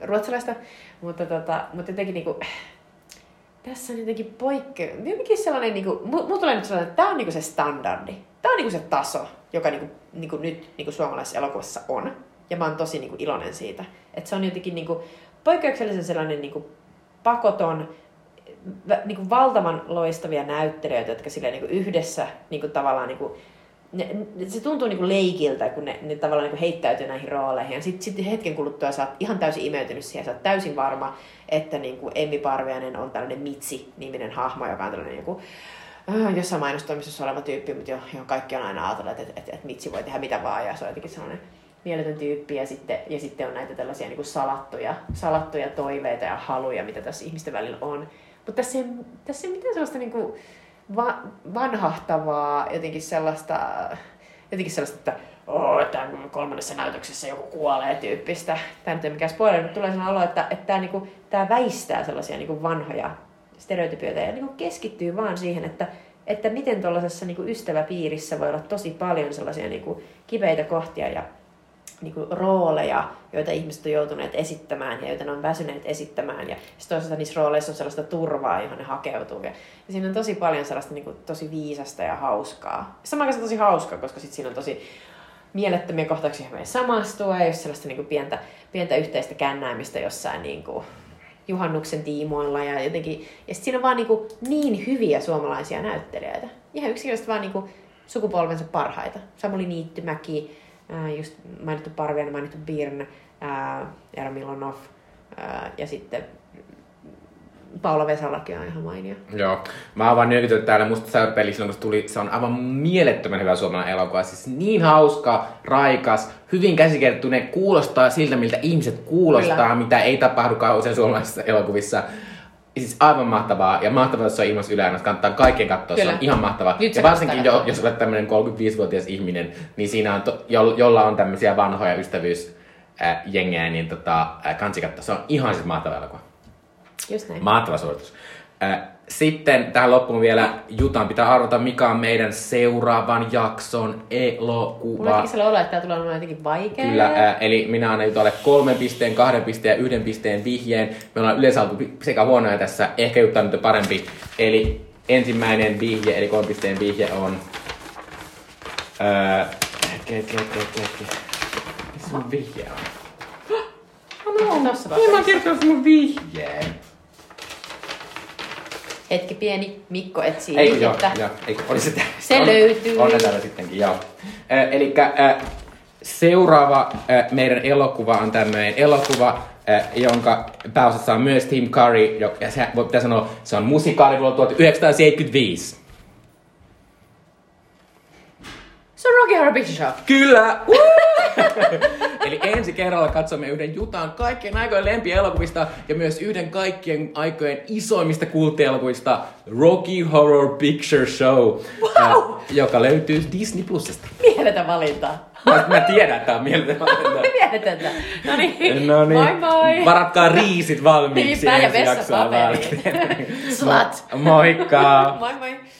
ruotsalaista, mutta, tota, mutta jotenkin niinku, tässä on jotenkin poikke... Jotenkin sellainen, niinku, mu- mulla tulee nyt sellainen, että tämä on niinku se standardi. Tämä on niinku se taso, joka niinku, niinku nyt niinku suomalaisessa elokuvassa on. Ja mä oon tosi niinku iloinen siitä. Että se on jotenkin niinku, poikkeuksellisen sellainen niinku, pakoton, vä- niinku valtavan loistavia näyttelijöitä, jotka silleen niinku yhdessä niinku tavallaan niinku, ne, ne, se tuntuu niinku leikiltä, kun ne, ne tavallaan niinku heittäytyy näihin rooleihin. Ja sitten sit hetken kuluttua sä oot ihan täysin imeytynyt siihen. Sä oot täysin varma, että niinku Emmi Parviainen on tällainen Mitsi-niminen hahmo, joka on tällainen joku jossain mainostoimistossa oleva tyyppi, mutta jo, jo kaikki on aina ajatellut, että, että, että Mitsi voi tehdä mitä vaan. Ja se on jotenkin sellainen mieletön tyyppi. Ja sitten, ja sitten on näitä tällaisia niinku salattuja, salattuja toiveita ja haluja, mitä tässä ihmisten välillä on. Mutta tässä ei, tässä ei mitään sellaista niinku, va- vanhahtavaa, jotenkin sellaista, jotenkin sellaista, että oh, tämän kolmannessa näytöksessä joku kuolee tyyppistä. Tämä nyt ei mikään spoiler, mutta tulee sellainen olo, että, että tämä, niinku, tämä väistää sellaisia niinku vanhoja stereotypioita ja niinku keskittyy vaan siihen, että, että miten tuollaisessa niinku ystäväpiirissä voi olla tosi paljon sellaisia niinku kipeitä kohtia ja niinku rooleja, joita ihmiset on joutuneet esittämään ja joita ne on väsyneet esittämään. Ja sitten toisaalta niissä rooleissa on sellaista turvaa, johon ne hakeutuu. Ja, siinä on tosi paljon sellaista niinku, tosi viisasta ja hauskaa. Samaan aikaan tosi hauskaa, koska sit siinä on tosi mielettömiä kohtauksia, joihin voi samastua ja just sellaista niinku pientä, pientä yhteistä kännäämistä jossain niinku, juhannuksen tiimoilla ja jotenkin, ja siinä on vaan niinku niin hyviä suomalaisia näyttelijöitä. Ihan yksinkertaisesti vaan niinku sukupolvensa parhaita. Samuli Niittymäki, ää, just mainittu Parviainen, mainittu Birn, Eero Milonov ja sitten Paula Vesalakin on ihan mainio. Joo. Mä oon vaan nyökytellyt täällä musta seurapeli silloin, kun se tuli. Se on aivan mielettömän hyvä suomalainen elokuva. Siis niin hauska, raikas, hyvin. Ne kuulostaa siltä, miltä ihmiset kuulostaa, Kyllä. mitä ei tapahdukaan usein suomalaisissa elokuvissa. Siis aivan mahtavaa. Ja mahtavaa, että se on ilmassa yle Kannattaa kaikkien katsoa. Se Kyllä. on ihan mahtavaa. Nyt se ja varsinkin, jo, jos olet tämmöinen 35-vuotias ihminen, niin siinä on, to, jo, jolla on tämmöisiä vanhoja ystävyysjengejä, niin tota, ää, kansi katsoa. Se on ihan siis mahtava elokuva. Just näin. Mahtava suoritus. Sitten tähän loppuun vielä Jutan pitää arvata, mikä on meidän seuraavan jakson Mulla on elokuva. jotenkin sellainen olo, että tämä tulee olemaan jotenkin vaikea. Kyllä, äh, eli minä annan Jutalle kolmen pisteen, kahden pisteen ja yhden pisteen vihjeen. Me ollaan yleensä oltu sekä huonoja tässä, ehkä Jutta on nyt parempi. Eli ensimmäinen vihje, eli kolmen pisteen vihje on... Äh, hetki, hetki, hetki, hetki, hetki. Missä mun vihje on? Tossa Ei mä kertonut mun vihjeen. Hetki pieni, Mikko etsii Eikö, joo, joo, eikö, oli se tää? Se on, löytyy. On ne täällä sittenkin, joo. Äh, eli äh, seuraava äh, meidän elokuva on tämmöinen elokuva, äh, jonka pääosassa on myös Tim Curry, jo- ja se, voi pitää sanoa, se on musikaali vuonna 1975. Se on Rocky Horror Picture Show. Kyllä! Eli ensi kerralla katsomme yhden Jutan kaikkien aikojen lempielokuvista ja myös yhden kaikkien aikojen isoimmista kulttielokuvista Rocky Horror Picture Show, Wow! äh, joka löytyy Disney Plusasta. Mieletön valinta. Mä, mä tiedän, että tämä on mieletön Me mieletöntä. No niin. No niin. Moi moi. Varatkaa riisit valmiiksi Niinpä, ja vessapaperi. Slut. Moikka! Moi moi.